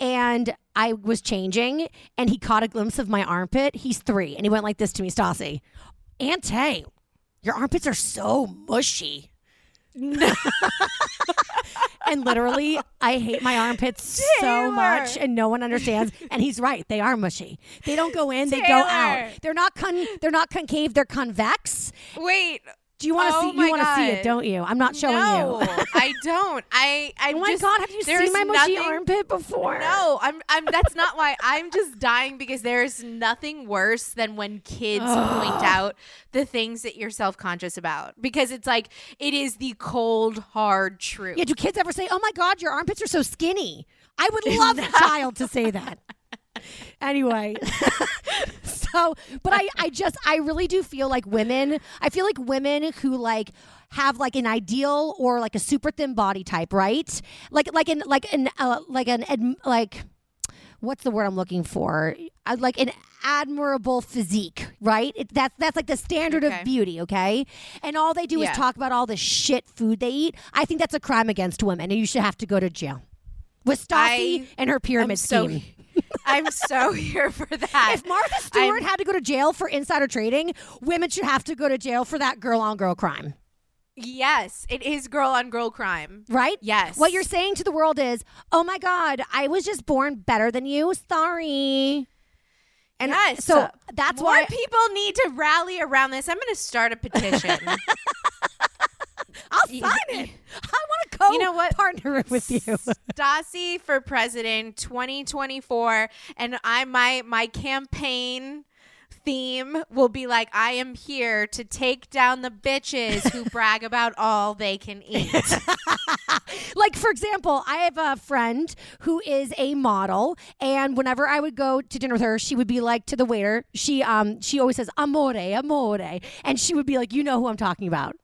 and I was changing, and he caught a glimpse of my armpit. He's three, and he went like this to me, Stassi. Ante, your armpits are so mushy. [LAUGHS] and literally, I hate my armpits so much, and no one understands. And he's right; they are mushy. They don't go in; they go out. They're not con. They're not concave. They're convex. Wait. Do you want to Oh see? You want to see it, don't you? I'm not showing no, you. I [LAUGHS] don't. I. I Oh my just, god, have you seen my mushy armpit before? No, I'm. I'm. That's not why. I'm just dying because there's nothing worse than when kids [SIGHS] point out the things that you're self conscious about because it's like it is the cold hard truth. Yeah, do kids ever say, "Oh my god, your armpits are so skinny"? I would [LAUGHS] love a child to say that. Anyway, [LAUGHS] so but I I just I really do feel like women. I feel like women who like have like an ideal or like a super thin body type, right? Like like an like an uh, like an ad, like what's the word I'm looking for? Uh, like an admirable physique, right? It, that's that's like the standard Okay. of beauty, okay? And all they do Yeah. is talk about all the shit food they eat. I think that's a crime against women, and you should have to go to jail. With Stassi and her pyramid so. scheme. I'm so [LAUGHS] here for that. If Martha Stewart I'm- had to go to jail for insider trading, women should have to go to jail for that girl on girl crime, yes, it is girl on girl crime. right? Yes. What you're saying to the world is, "Oh my God, I was just born better than you. Sorry." And yes. so that's More why people need to rally around this. I'm going to start a petition. [LAUGHS] I'll sign it. [LAUGHS] I want to co You know what? partner with you. Stassi for president 2024 and I my my campaign theme will be like I am here to take down the bitches who [LAUGHS] brag about all they can eat. [LAUGHS] like for example, I have a friend who is a model, and whenever I would go to dinner with her, she would be like to the waiter, she um she always says amore, amore, and she would be like, you know who I'm talking about,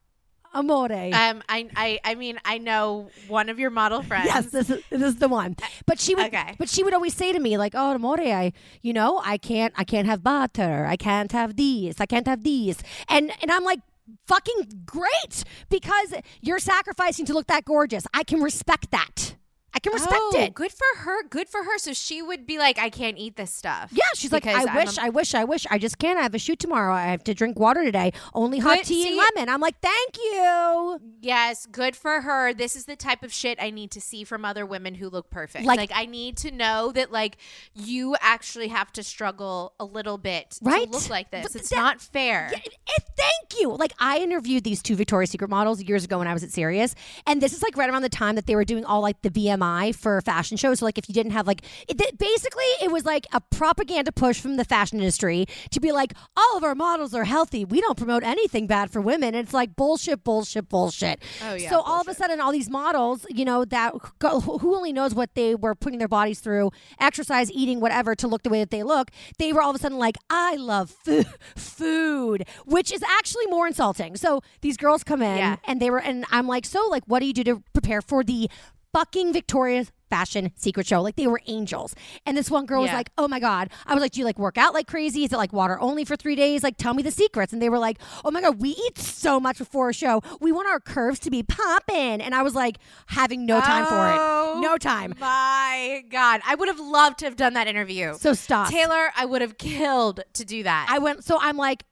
amore. Um I I I mean I know one of your model [LAUGHS] friends. Yes, this is this is the one. But she would Okay. but she would always say to me like, "Oh, amore, I you know, I can't I can't have butter. I can't have these. I can't have these." And and I'm like fucking great because you're sacrificing to look that gorgeous. I can respect that. I can respect oh, it. Good for her. Good for her. So she would be like, I can't eat this stuff. Yeah, she's like, I I'm wish, a- I wish, I wish. I just can't. I have a shoot tomorrow. I have to drink water today. Only hot Good- tea and lemon. I'm like, thank you. Yes, good for her. This is the type of shit I need to see from other women who look perfect. Like- Like, I need to know that like you actually have to struggle a little bit Right? to look like this. But it's that- not fair. Yeah, eh, thank you. Like I interviewed these two Victoria's Secret models years ago when I was at Sirius, and this is like right around the time that they were doing all like the BMI for fashion shows. So like if you didn't have like, it, basically it was like a propaganda push from the fashion industry to be like, all of our models are healthy. We don't promote anything bad for women. And it's like bullshit, bullshit, bullshit. Oh, yeah, So all of a sudden, all these models, you know, that go, who only knows what they were putting their bodies through, exercise, eating, whatever, to look the way that they look. They were all of a sudden like, I love food, food, which is actually more insulting. So these girls come in Yeah. and they were, and I'm like, so like, what do you do to prepare for the fucking Victoria's fashion secret show? Like they were angels. And this one girl was like, oh my God. I was like, do you like work out like crazy? Is it like water only for three days? Like, tell me the secrets. And they were like, oh my God, we eat so much before a show. We want our curves to be popping. And I was like, having no time for Oh, it. No time. My God, I would have loved to have done that interview. So stop. Taylor, I would have killed to do that. I went, so I'm like,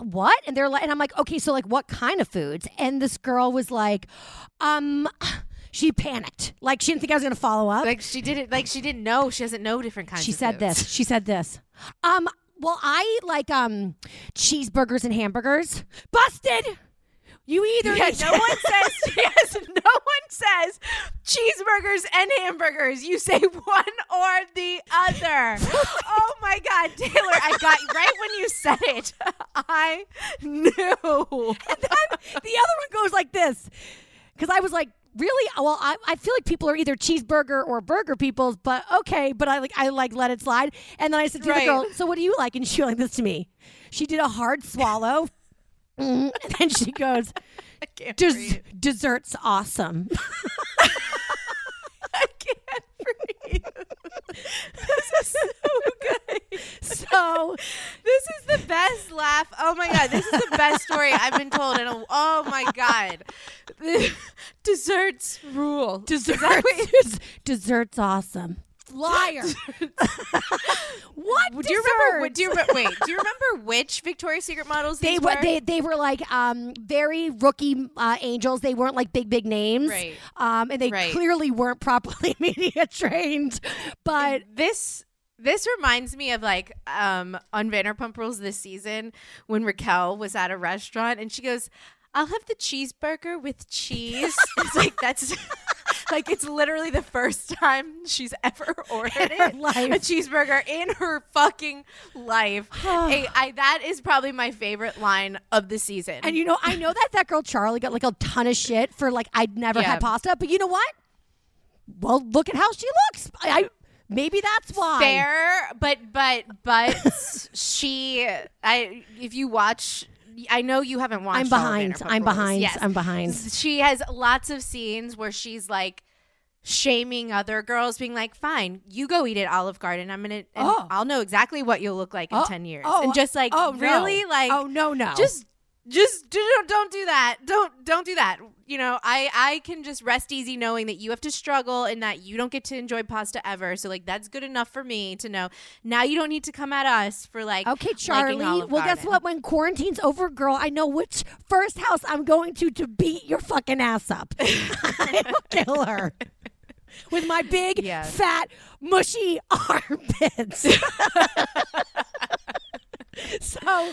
what? And they're like, and I'm like, okay, so like, what kind of foods? And this girl was like, um, she panicked. Like, she didn't think I was going to follow up. like she didn't like she didn't know. She doesn't know different kinds she said foods. this. She said this. Um, well, I eat like um cheeseburgers and hamburgers. Busted. You either Yeah, no one [LAUGHS] says yes. No one says cheeseburgers and hamburgers. You say one or the other. oh my God, Taylor! I got right when you said it. I knew. [LAUGHS] And then the other one goes like this. Because I was like, really? Well, I, I feel like people are either cheeseburger or burger people, but okay. But I like I like let it slide. And then I said to Right. the girl, so what do you like? And she like this to me. She did a hard swallow. [LAUGHS] And then she goes, [LAUGHS] Des- dessert's awesome. [LAUGHS] I can't breathe. this is so good. so so This is the best laugh. Oh my god, this is the best story I've been told in a Oh my god. Desserts rule. desserts, desserts awesome. Liar. [LAUGHS] what? Do you remember? Do you remember? Wait. Do you remember which Victoria's Secret models They were they they were like um very rookie uh, angels. They weren't like big big names, Right. Um, and they Right. clearly weren't properly [LAUGHS] media trained. But this this reminds me of like um on Vanderpump Rules this season when Raquel was at a restaurant and she goes, "I'll have the cheeseburger with cheese." [LAUGHS] it's like that's [LAUGHS] like it's literally the first time she's ever [LAUGHS] ordered her it, life. a cheeseburger in her fucking life. [SIGHS] Hey, I, that is probably my favorite line of the season. and you know I know that that girl Charli got like a ton of shit for like I'd never Yeah. had pasta. But you know what? Well, look at how she looks. I, I maybe that's why. fair but but but she i if you watch i know you haven't watched I'm behind. I'm behind. Yes. I'm behind. she has lots of scenes where she's like shaming other girls being like fine you go eat at olive garden i'm gonna and Oh. i'll know exactly what you'll look like in Oh, 10 years oh, and just like oh, no. really like oh no no just just don't don't do that don't don't do that you know i i can just rest easy knowing that you have to struggle and that you don't get to enjoy pasta ever so like that's good enough for me to know now you don't need to come at us for like Okay, Charli. Well, guess what? When quarantine's over, girl, I know which first house I'm going to to beat your fucking ass up. [LAUGHS] I'll kill her with my big, Yes. fat, mushy [LAUGHS] armpits. [LAUGHS] [LAUGHS] so,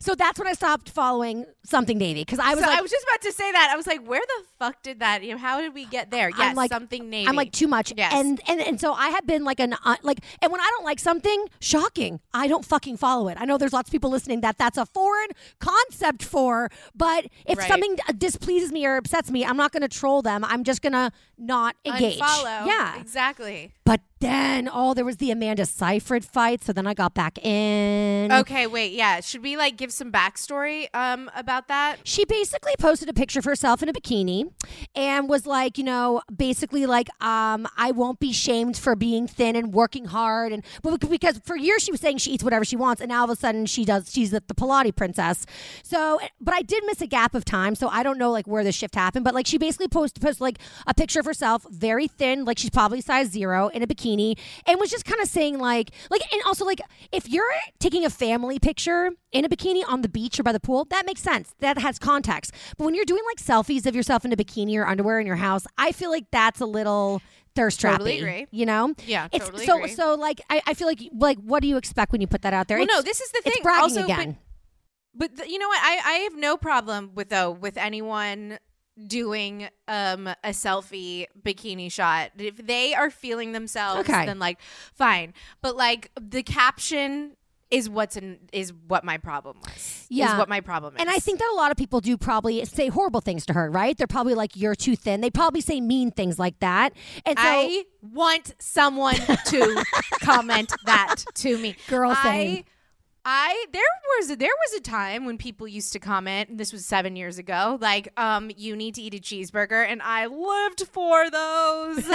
so that's when I stopped following Something Navy because I was so like, I was just about to say that. I was like, where the fuck did that? You know, how did we get there? Yes, I'm like Something Navy. I'm like too much. Yes. And and and so I had been like an uh, like and when I don't like something, shocking. I don't fucking follow it. I know there's lots of people listening that that's a foreign concept for, but if Right. something uh, displeases me or upsets me, I'm not going to troll them. I'm just going to not engage. Unfollow. Yeah. exactly. But then oh, there was the Amanda Seyfried fight, so then I got back in. Okay, wait, yeah. Should we like give some backstory um about that? she basically posted a picture of herself in a bikini and was like, you know, basically like, um, I won't be shamed for being thin and working hard. And but because for years she was saying she eats whatever she wants, and now all of a sudden she does, she's the, the Pilates princess. So, but I did miss a gap of time, so I don't know like where the shift happened. But like she basically posted, posted like a picture of herself, very thin, like she's probably size zero in a bikini, and was just kind of saying like, like, and also like, if you're taking a family picture in a bikini on the beach or by the pool, that makes sense. That has context. But when you're doing like selfies of yourself in a bikini or underwear in your house, I feel like that's a little thirst Totally agree. You know? Yeah, It's totally so agree. so like I, I feel like like what do you expect when you put that out there? Well, no, this is the it's thing. bragging Also, but- again. But th- you know what? I, I have no problem with though with anyone doing um a selfie bikini shot. If they are feeling themselves, Okay. then like fine. But like the caption is what's in is what my problem was. Yeah. is what my problem is. And I think that a lot of people do probably say horrible things to her, right? They're probably like, "You're too thin." They probably say mean things like that. And so, I want someone to [LAUGHS] comment that to me. Girl, I. I there was there was a time when people used to comment. This was seven years ago. Like, um, you need to eat a cheeseburger, and I lived for those. [LAUGHS]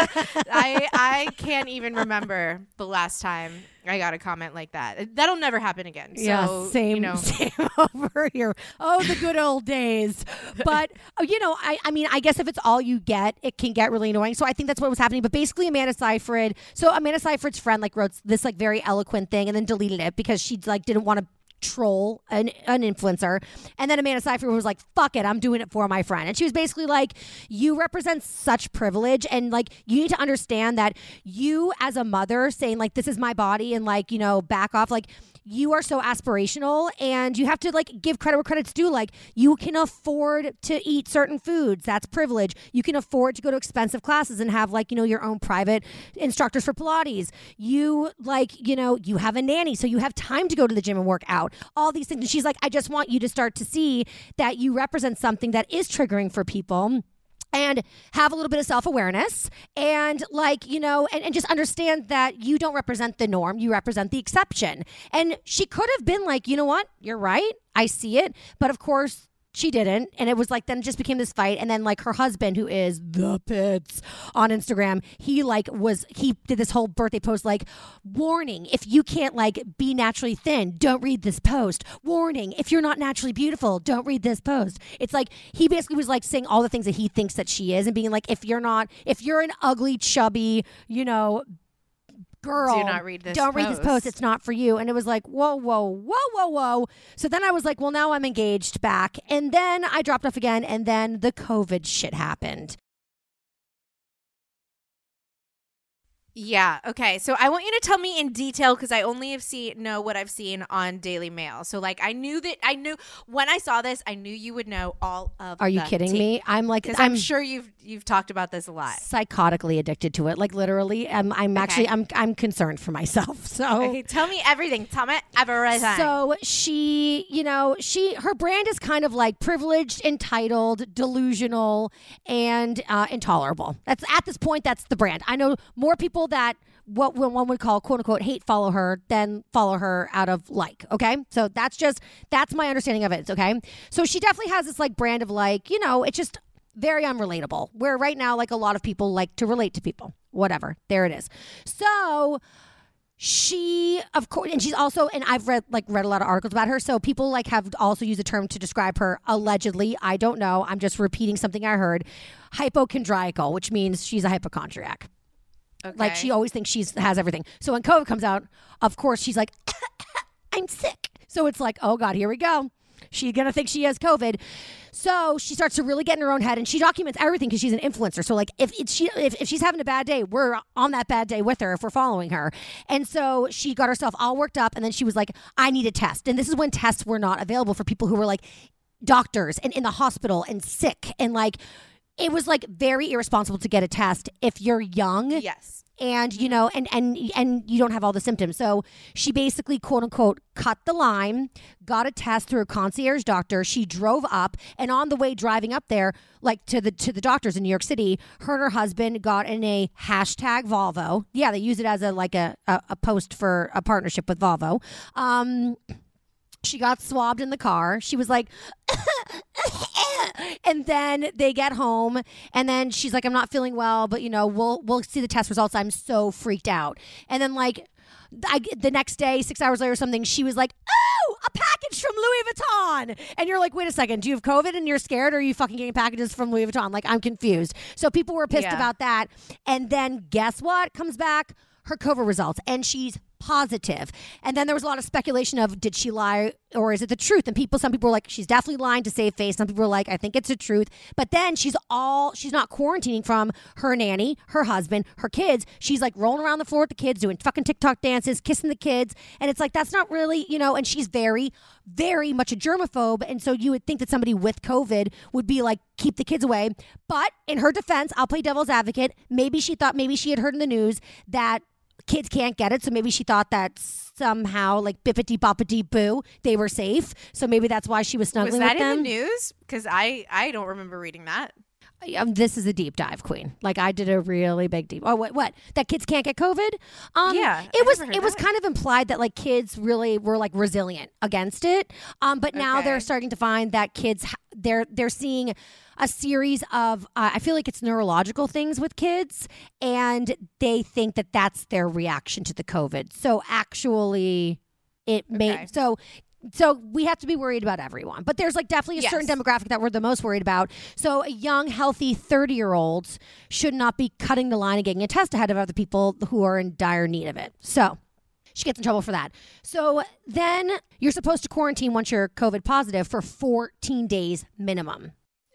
I I can't even remember the last time I got a comment like that. That'll never happen again. So, yeah, same, You know, [LAUGHS] same [LAUGHS] over here. Oh, the good old days. [LAUGHS] But uh, you know, I, I mean, I guess if it's all you get, it can get really annoying. So I think that's what was happening. But basically, Amanda Seyfried. So Amanda Seyfried's friend like wrote this like very eloquent thing and then deleted it because she like didn't want to troll an, an influencer. And then amanda seyfried was like fuck it i'm doing it for my friend. And she was basically like you represent such privilege and like you need to understand that you as a mother saying like this is my body and like you know back off like you are so aspirational and you have to like give credit where credit's due. Like you can afford to eat certain foods. That's privilege. You can afford to go to expensive classes and have like you know your own private instructors for pilates. You like you know you have a nanny so you have time to go to the gym and work out. All these things. And she's like i just want you to start to see that you represent something that is triggering for people and have a little bit of self-awareness and like you know and, and just understand that you don't represent the norm you represent the exception. And she could have been like you know what? You're right. I see it. But of course she didn't. And it was like then it just became this fight. And then like her husband, who is the pits on Instagram, he like was he did this whole birthday post like, warning, if you can't like be naturally thin, don't read this post. Warning, if you're not naturally beautiful, don't read this post. It's like he basically was like saying all the things that he thinks that she is and being like, if you're not, if you're an ugly, chubby, you know, girl, Do not read this Don't read this post. post. It's not for you. And it was like, whoa, whoa, whoa, whoa, whoa. So then I was like, well, now I'm engaged back. And then I dropped off again. And then the COVID shit happened. Yeah. Okay. So I want you to tell me in detail because I only have seen know what I've seen on Daily Mail. So like I knew that I knew when I saw this, I knew you would know all of. Are you kidding me? I'm like, I'm, I'm, sure you've you've talked about this a lot. psychotically addicted to it. Like literally, I'm, I'm actually, I'm, I'm concerned for myself. [LAUGHS] So. Okay, tell me everything. Tell me everything. So she, you know, she her brand is kind of like privileged, entitled, delusional, and uh, intolerable. That's at this point. That's the brand. I know more people that what one would call quote unquote hate follow her then follow her out of like. Okay, so that's just that's my understanding of it. Okay, so she definitely has this like brand of like you know it's just very unrelatable. Where right now like a lot of people like to relate to people. Whatever, there it is. So she of course and she's also and i've read like read a lot of articles about her so people like have also used the term to describe her allegedly i don't know i'm just repeating something i heard hypochondriacal which means she's a hypochondriac okay. like she always thinks she's has everything. So when covid comes out of course she's like [COUGHS] i'm sick. So it's like oh god here we go. She's gonna think she has covid. So she starts to really get in her own head and she documents everything because she's an influencer. So like if it's she if, if she's having a bad day we're on that bad day with her if we're following her. And so she got herself all worked up and then she was like i need a test. And this is when tests were not available for people who were like doctors and in the hospital and sick and like it was like very irresponsible to get a test if you're young yes. and you know and and and you don't have all the symptoms. So she basically quote unquote cut the line got a test through a concierge doctor. She drove up and on the way driving up there like to the to the doctors in new york city her and her husband got in a hashtag volvo. Yeah they use it as a like a, a, a post for a partnership with volvo. Um she got swabbed in the car. She was like, [COUGHS] and then they get home, and then she's like, "I'm not feeling well, but you know, we'll we'll see the test results." I'm so freaked out, and then like. I, the next day, six hours later, or something, she was like, "Oh, a package from Louis Vuitton," and you're like, "Wait a second, do you have COVID and you're scared, or are you fucking getting packages from Louis Vuitton?" Like, I'm confused. So people were pissed Yeah. about that, and then guess what? Comes back her COVID results, and she's positive. And then there was a lot of speculation of did she lie or is it the truth? And people, some people were like, she's definitely lying to save face. Some people were like, I think it's the truth. But then she's all, she's not quarantining from her nanny, her husband, her kids. She's like rolling around the floor with the kids, doing fucking TikTok dances, kissing the kids. And it's like, that's not really, you know, and she's very, very much a germaphobe. And so you would think that somebody with COVID would be like, keep the kids away. But in her defense, I'll play devil's advocate. Maybe she thought, maybe she had heard in the news that kids can't get it. So maybe she thought that somehow, like bippity boppity boo, they were safe. So maybe that's why she was snuggling Was that with in them. the news? Because I I don't remember reading that. Um, this is a deep dive, Queen. Like I did a really big deep. Oh, what? What? That kids can't get COVID? Um, Yeah, it I was. It was kind of implied that like kids really were like resilient against it. Um, but now they're starting to find that kids they're they're seeing a series of uh, I feel like it's neurological things with kids, and they think that that's their reaction to the COVID. So actually, it may Okay. so. So we have to be worried about everyone, but there's like definitely a certain demographic that we're the most worried about. So a young, healthy 30 year olds should not be cutting the line and getting a test ahead of other people who are in dire need of it. So she gets in trouble for that. So then you're supposed to quarantine once you're COVID positive for 14 days minimum.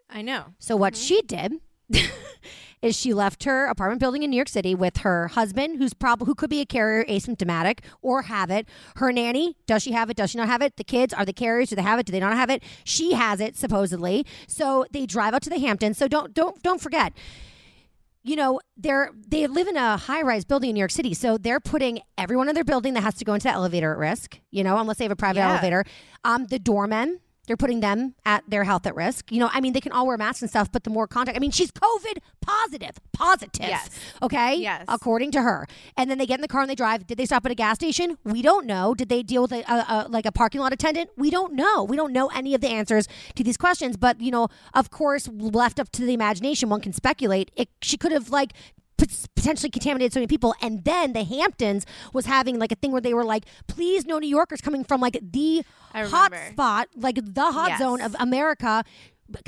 I know. So what mm-hmm. she did [LAUGHS] is she left her apartment building in New York City with her husband, who's probably who could be a carrier, asymptomatic, or have it. Her nanny, does she have it? Does she not have it? The kids are the carriers. Do they have it? Do they not have it? She has it supposedly. So they drive out to the Hamptons. So don't don't don't forget. You know, they're they live in a high rise building in New York City, so they're putting everyone in their building that has to go into the elevator at risk. You know, unless they have a private Yeah. elevator. Um, the doormen, they're putting them at their health at risk. You know, I mean, they can all wear masks and stuff, but the more contact, I mean, she's COVID positive, positive. Yes. Okay. Yes. According to her. And then they get in the car and they drive. Did they stop at a gas station? We don't know. Did they deal with a, a, a like a parking lot attendant? We don't know. We don't know any of the answers to these questions. But you know, of course, left up to the imagination, one can speculate. It, she could have like potentially contaminated so many people. And then the Hamptons was having like a thing where they were like, please, no New Yorkers coming from like the hot spot, like the hot Yes. zone of America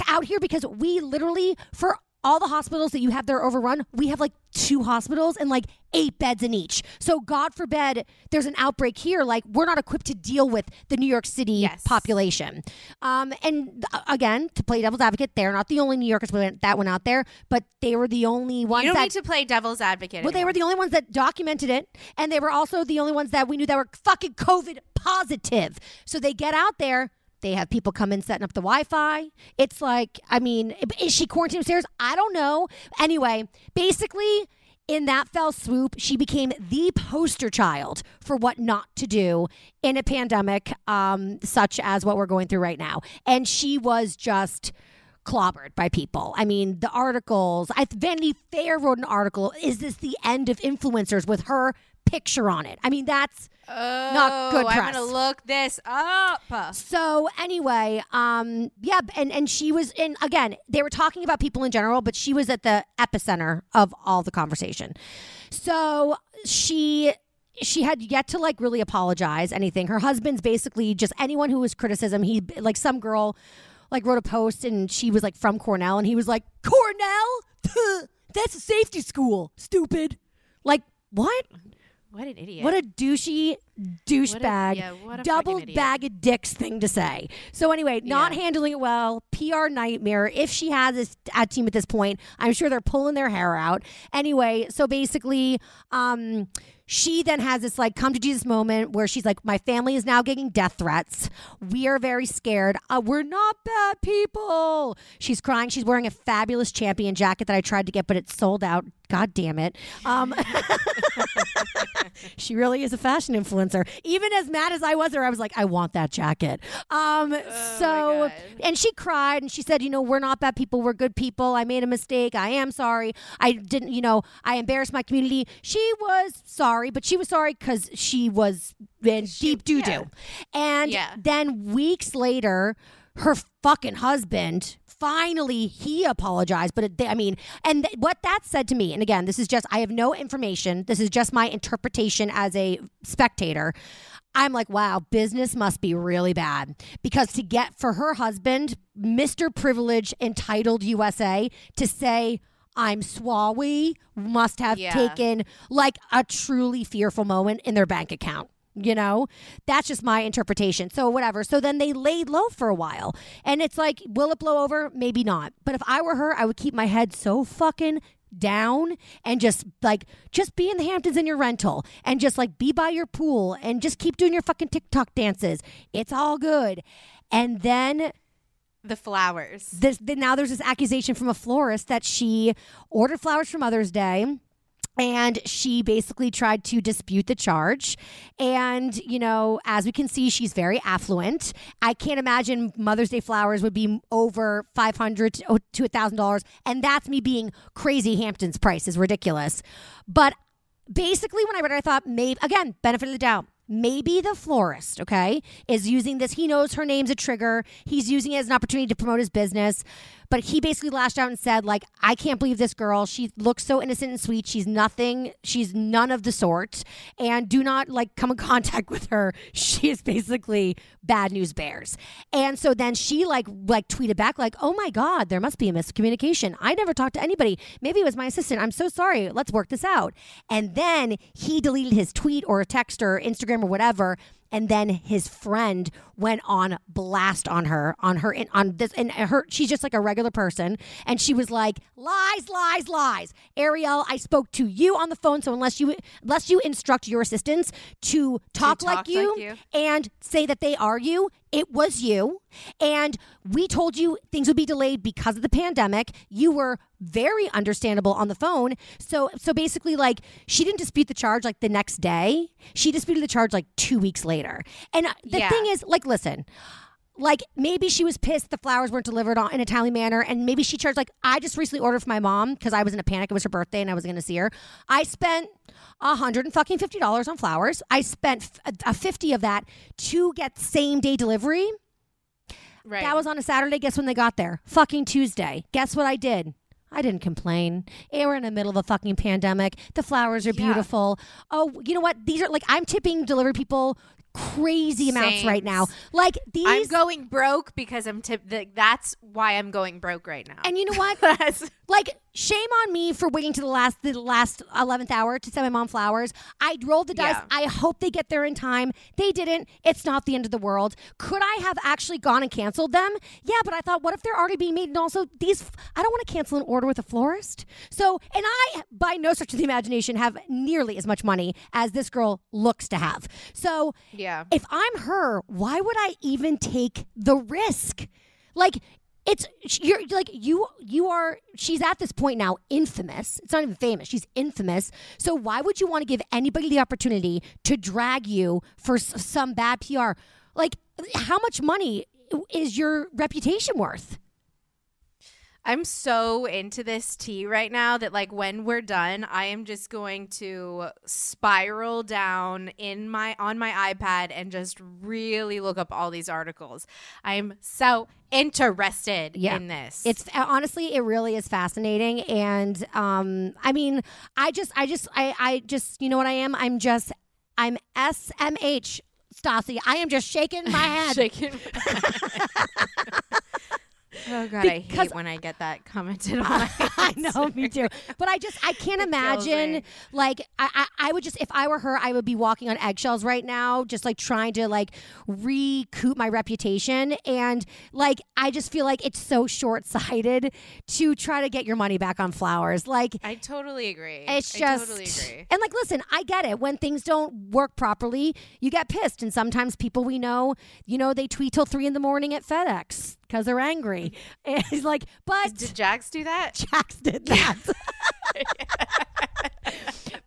out here because we literally, for all the hospitals that you have there overrun, we have like two hospitals and like eight beds in each. So God forbid there's an outbreak here. Like we're not equipped to deal with the New York City Yes. population. Um, and uh, again, to play devil's advocate, they're not the only New Yorkers that went- out there, but they were the only ones You don't that need to play devil's advocate. well, they were the only ones that documented it, and they were also the only ones that we knew that were fucking COVID positive. So they get out there. They have people come in setting up the Wi-Fi. It's like, I mean, is she quarantined upstairs? I don't know. Anyway, basically, in that fell swoop, she became the poster child for what not to do in a pandemic, um, such as what we're going through right now. And she was just clobbered by people. I mean, the articles. I Vanity Fair wrote an article. Is this the end of influencers with her picture on it? I mean, that's not good Oh, I'm gonna look this up. so anyway, um, yeah, and and she was in again. They were talking about people in general, but she was at the epicenter of all the conversation. So she she had yet to like really apologize anything. Her husband's basically just anyone who was criticism. He like some girl like wrote a post and she was like from Cornell and he was like Cornell, [LAUGHS] that's a safety school, stupid. Like what? What an idiot. What a douchey douchebag, yeah, double bag of dicks thing to say. So anyway, not Yeah. handling it well, PR nightmare. If she has this ad team at this point, I'm sure they're pulling their hair out. Anyway, so basically, um, she then has this like come to Jesus moment where she's like, My family is now getting death threats. We are very scared. Uh, we're not bad people. She's crying. She's wearing a fabulous champion jacket that I tried to get, but it's sold out. God damn it. Um, [LAUGHS] she really is a fashion influencer. Even as mad as I was there, I was like, I want that jacket. Um, so, and she cried and she said, you know, we're not bad people. We're good people. I made a mistake. I am sorry. I didn't, you know, I embarrassed my community. She was sorry, but she was sorry because she was in deep doo doo. yeah. And Yeah. then weeks later, her fucking husband finally he apologized but it, i mean and th- what that said to me and again this is just i have no information. This is just my interpretation as a spectator. I'm like wow business must be really bad. Because to get for her husband mr privilege entitled usa to say i'm swawi must have Yeah. taken like a truly fearful moment in their bank account you know? That's just my interpretation. So whatever. So then they laid low for a while. And it's like will it blow over? Maybe not. But if i were her i would keep my head so fucking down and just like just be in the hamptons in your rental and just like be by your pool and just keep doing your fucking tiktok dances. It's all good. And then the flowers. this then now there's this accusation from a florist that she ordered flowers for Mother's Day and she basically tried to dispute the charge and you know as we can see she's very affluent i can't imagine mother's day flowers would be over 500 to $1000 and that's me being crazy hampton's price is ridiculous but basically when I read it, I thought maybe again, benefit of the doubt. Maybe the florist, okay, is using this. He knows her name's a trigger. He's using it as an opportunity to promote his business. But he basically lashed out and said, like, I can't believe this girl. She looks so innocent and sweet. She's nothing. She's none of the sort. And do not like come in [LAUGHS] contact with her. She is basically bad news bears. And so then she like like tweeted back like, "Oh my god, there must be a miscommunication. I never talked to anybody. Maybe it was my assistant. I'm so sorry. Let's work this out." And then he deleted his tweet or a text or Instagram or whatever. And then his friend went on blast on her, on her, on this, and her. She's just like a regular person, and she was like, "Lies, lies, lies." Arielle, I spoke to you on the phone, so unless you, unless you instruct your assistants to talk, like, talk you, like you. and say that they are you, it was you. And we told you things would be delayed because of the pandemic. You were very understandable on the phone. So so basically like she didn't dispute the charge like the next day. She disputed the charge like 2 weeks later. And the Yeah. thing is like listen, like maybe she was pissed the flowers weren't delivered on, in a timely manner and maybe she charged like i just recently ordered for my mom because i was in a panic it was her birthday and i was going to see her i spent a hundred and fucking fifty dollars on flowers i spent f- a 50 of that to get same day delivery Right. that was on a saturday guess when they got there fucking tuesday guess what i did I didn't complain. Eh, We're in the middle of a fucking pandemic. The flowers are Yeah. beautiful. Oh, you know what? These are like I'm tipping delivery people crazy amounts right now. Like these I'm going broke because I'm tip. The, that's why I'm going broke right now. And you know what? [LAUGHS] Like shame on me for waiting to the last the last 11th hour to send my mom flowers. I rolled the dice. Yeah. I hope they get there in time. They didn't. It's not the end of the world. Could I have actually gone and canceled them? Yeah, but I thought what if they're already being made and also these I don't want to cancel an order with a florist. So, and I by no stretch of the imagination have nearly as much money as this girl looks to have. So, yeah. If I'm her, why would I even take the risk? Like it's you're like you you are she's at this point now infamous. It's not even famous. She's infamous. So why would you want to give anybody the opportunity to drag you for s- some bad PR? Like how much money is your reputation worth? I'm so into this tea right now that like when we're done, I am just going to spiral down in my on my iPad and just really look up all these articles. I am so interested Yeah. in this. It's honestly, it really is fascinating, and um, I mean, I just, I just, I, I just, you know what I am? I'm just, I'm SMH, Stassi. I am just shaking my [LAUGHS] head. shaking. [LAUGHS] oh god, I hate when I get that commented on. [LAUGHS] I [LAUGHS] know, me too. But I just, I can't imagine. Like, I, I, I would just, if I were her, I would be walking on eggshells right now, just like trying to like recoup my reputation. And like, I just feel like it's so short sighted to try to get your money back on flowers. Like, I totally agree. It's I just totally agree. and like listen, I get it. When things don't work properly, you get pissed, and sometimes people we know, you know, they tweet till three in the morning at FedEx because they're angry. [LAUGHS] And he's like, but Did Jax do that? [LAUGHS] Jax did that. [LAUGHS]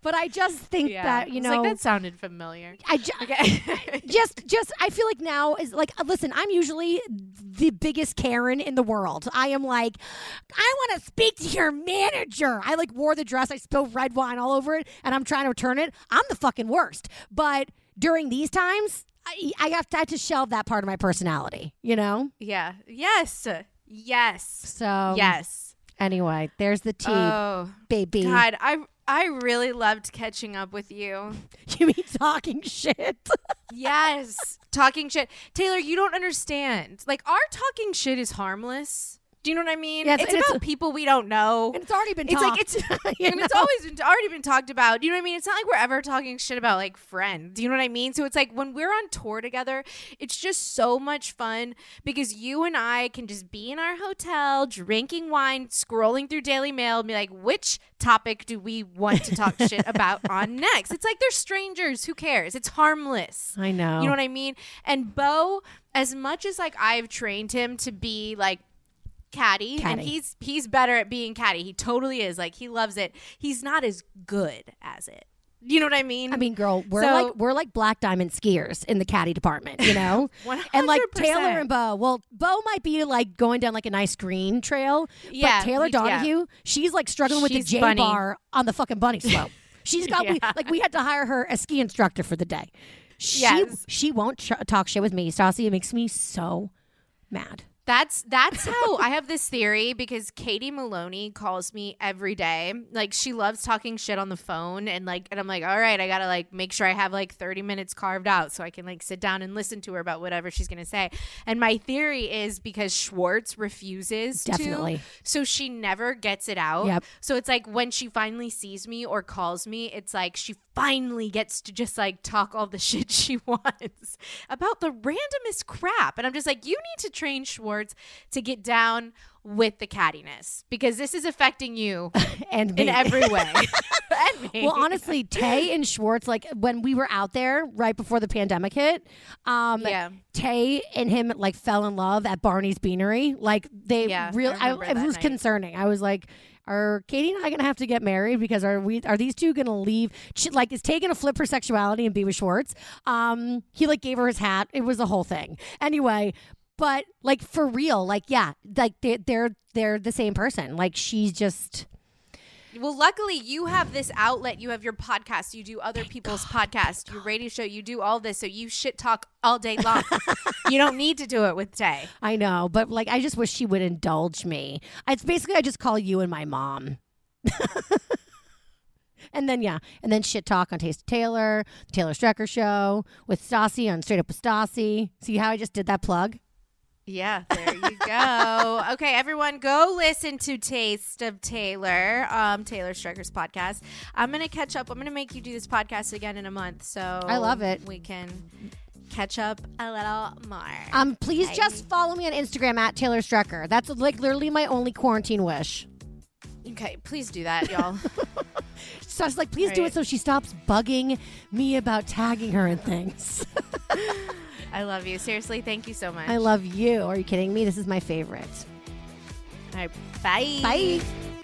but I just think that you know, like that sounded familiar. I ju- Okay. just just I feel like now is like uh, listen, I'm usually the biggest Karen in the world. I am like I want to speak to your manager. I like wore the dress, I spilled red wine all over it and I'm trying to return it. I'm the fucking worst. But during these times, I, I have to, I have to shelve that part of my personality, you know? yeah. Yes. Yes. So yes. Anyway, there's the tea, Oh baby. God, I I really loved catching up with you. [LAUGHS] You mean talking shit? [LAUGHS] Yes, talking shit. Taylor, you don't understand. Like our talking shit is harmless. Do you know what I mean? Yes, it's about it's- people we don't know. and it's already been It's talked. like it's [LAUGHS] [LAUGHS] you and it's always been already been talked about. You know what I mean? It's not like we're ever talking shit about like friends. Do you know what I mean? So it's like when we're on tour together, it's just so much fun because you and I can just be in our hotel, drinking wine, scrolling through Daily Mail, and be like, which topic do we want to talk shit [LAUGHS] about on next? It's like they're strangers. Who cares? It's harmless. I know. You know what I mean? And Beau, as much as like I've trained him to be like catty, and he's he's better at being catty. He totally is. Like he loves it. He's not as good as it. You know what I mean? I mean, girl, we're So- like we're like black diamond skiers in the caddy department, you know. [LAUGHS] and like Taylor and Beau, well, Beau might be like going down like a nice green trail, Yeah, but Taylor he- yeah. Donahue, she's like struggling with the J bunny. bar on the fucking bunny slope. [LAUGHS] She's got we, like we had to hire her a ski instructor for the day. She Yes. she won't ch- talk shit with me, Stassi. It makes me so mad. That's that's [LAUGHS] how I have this theory because Katie Maloney calls me every day. Like she loves talking shit on the phone and like and I'm like, all right, I gotta like make sure I have like 30 minutes carved out so I can like sit down and listen to her about whatever she's gonna say. And my theory is because Schwartz refuses Definitely. to, so she never gets it out. Yep. So it's like when she finally sees me or calls me, it's like she finally gets to just like talk all the [LAUGHS] shit she wants about the randomest crap. And I'm just like, you need to train Schwartz to get down with the cattiness because this is affecting you [LAUGHS] And me. in every way. [LAUGHS] and me. Well, honestly, Tay and Schwartz, like when we were out there right before the pandemic hit, um, Yeah. Tay and him like fell in love at Barney's Beanery. Like they Yeah, real, I remember it was night. concerning. I was like, are Katie and I gonna have to get married because are we are these two gonna leave? She, like, is Tay gonna flip her sexuality and be with Schwartz? Um, he like gave her his hat. It was a whole thing. Anyway. but like for real, like yeah, like they're they're they're the same person. Like she's just Well, luckily you have this outlet. You have your podcast. You do other people's podcasts, your radio show. You do all this, so you shit talk all day long. [LAUGHS] you don't need to do it with Tay. I know, but like I just wish she would indulge me. It's basically I just call you and my mom. [LAUGHS] and then yeah, and then shit talk on Taste of Taylor, the Taylor Strecker show with Stassi on Straight Up with Stassi. See how I just did that plug? Yeah, there you go. [LAUGHS] okay, everyone, go listen to Taste of Taylor, um, Taylor Strecker's podcast. I'm gonna catch up. I'm gonna make you do this podcast again in a month, so I love it. We can catch up a little more. Um, please I- just follow me on Instagram at Taylor Strecker. That's like literally my only quarantine wish. okay, please do that, y'all. [LAUGHS] So I was like, please do it so she stops bugging me about tagging her and things. [LAUGHS] I love you. Seriously, thank you so much. I love you. Are you kidding me? This is my favorite. All right, bye. Bye.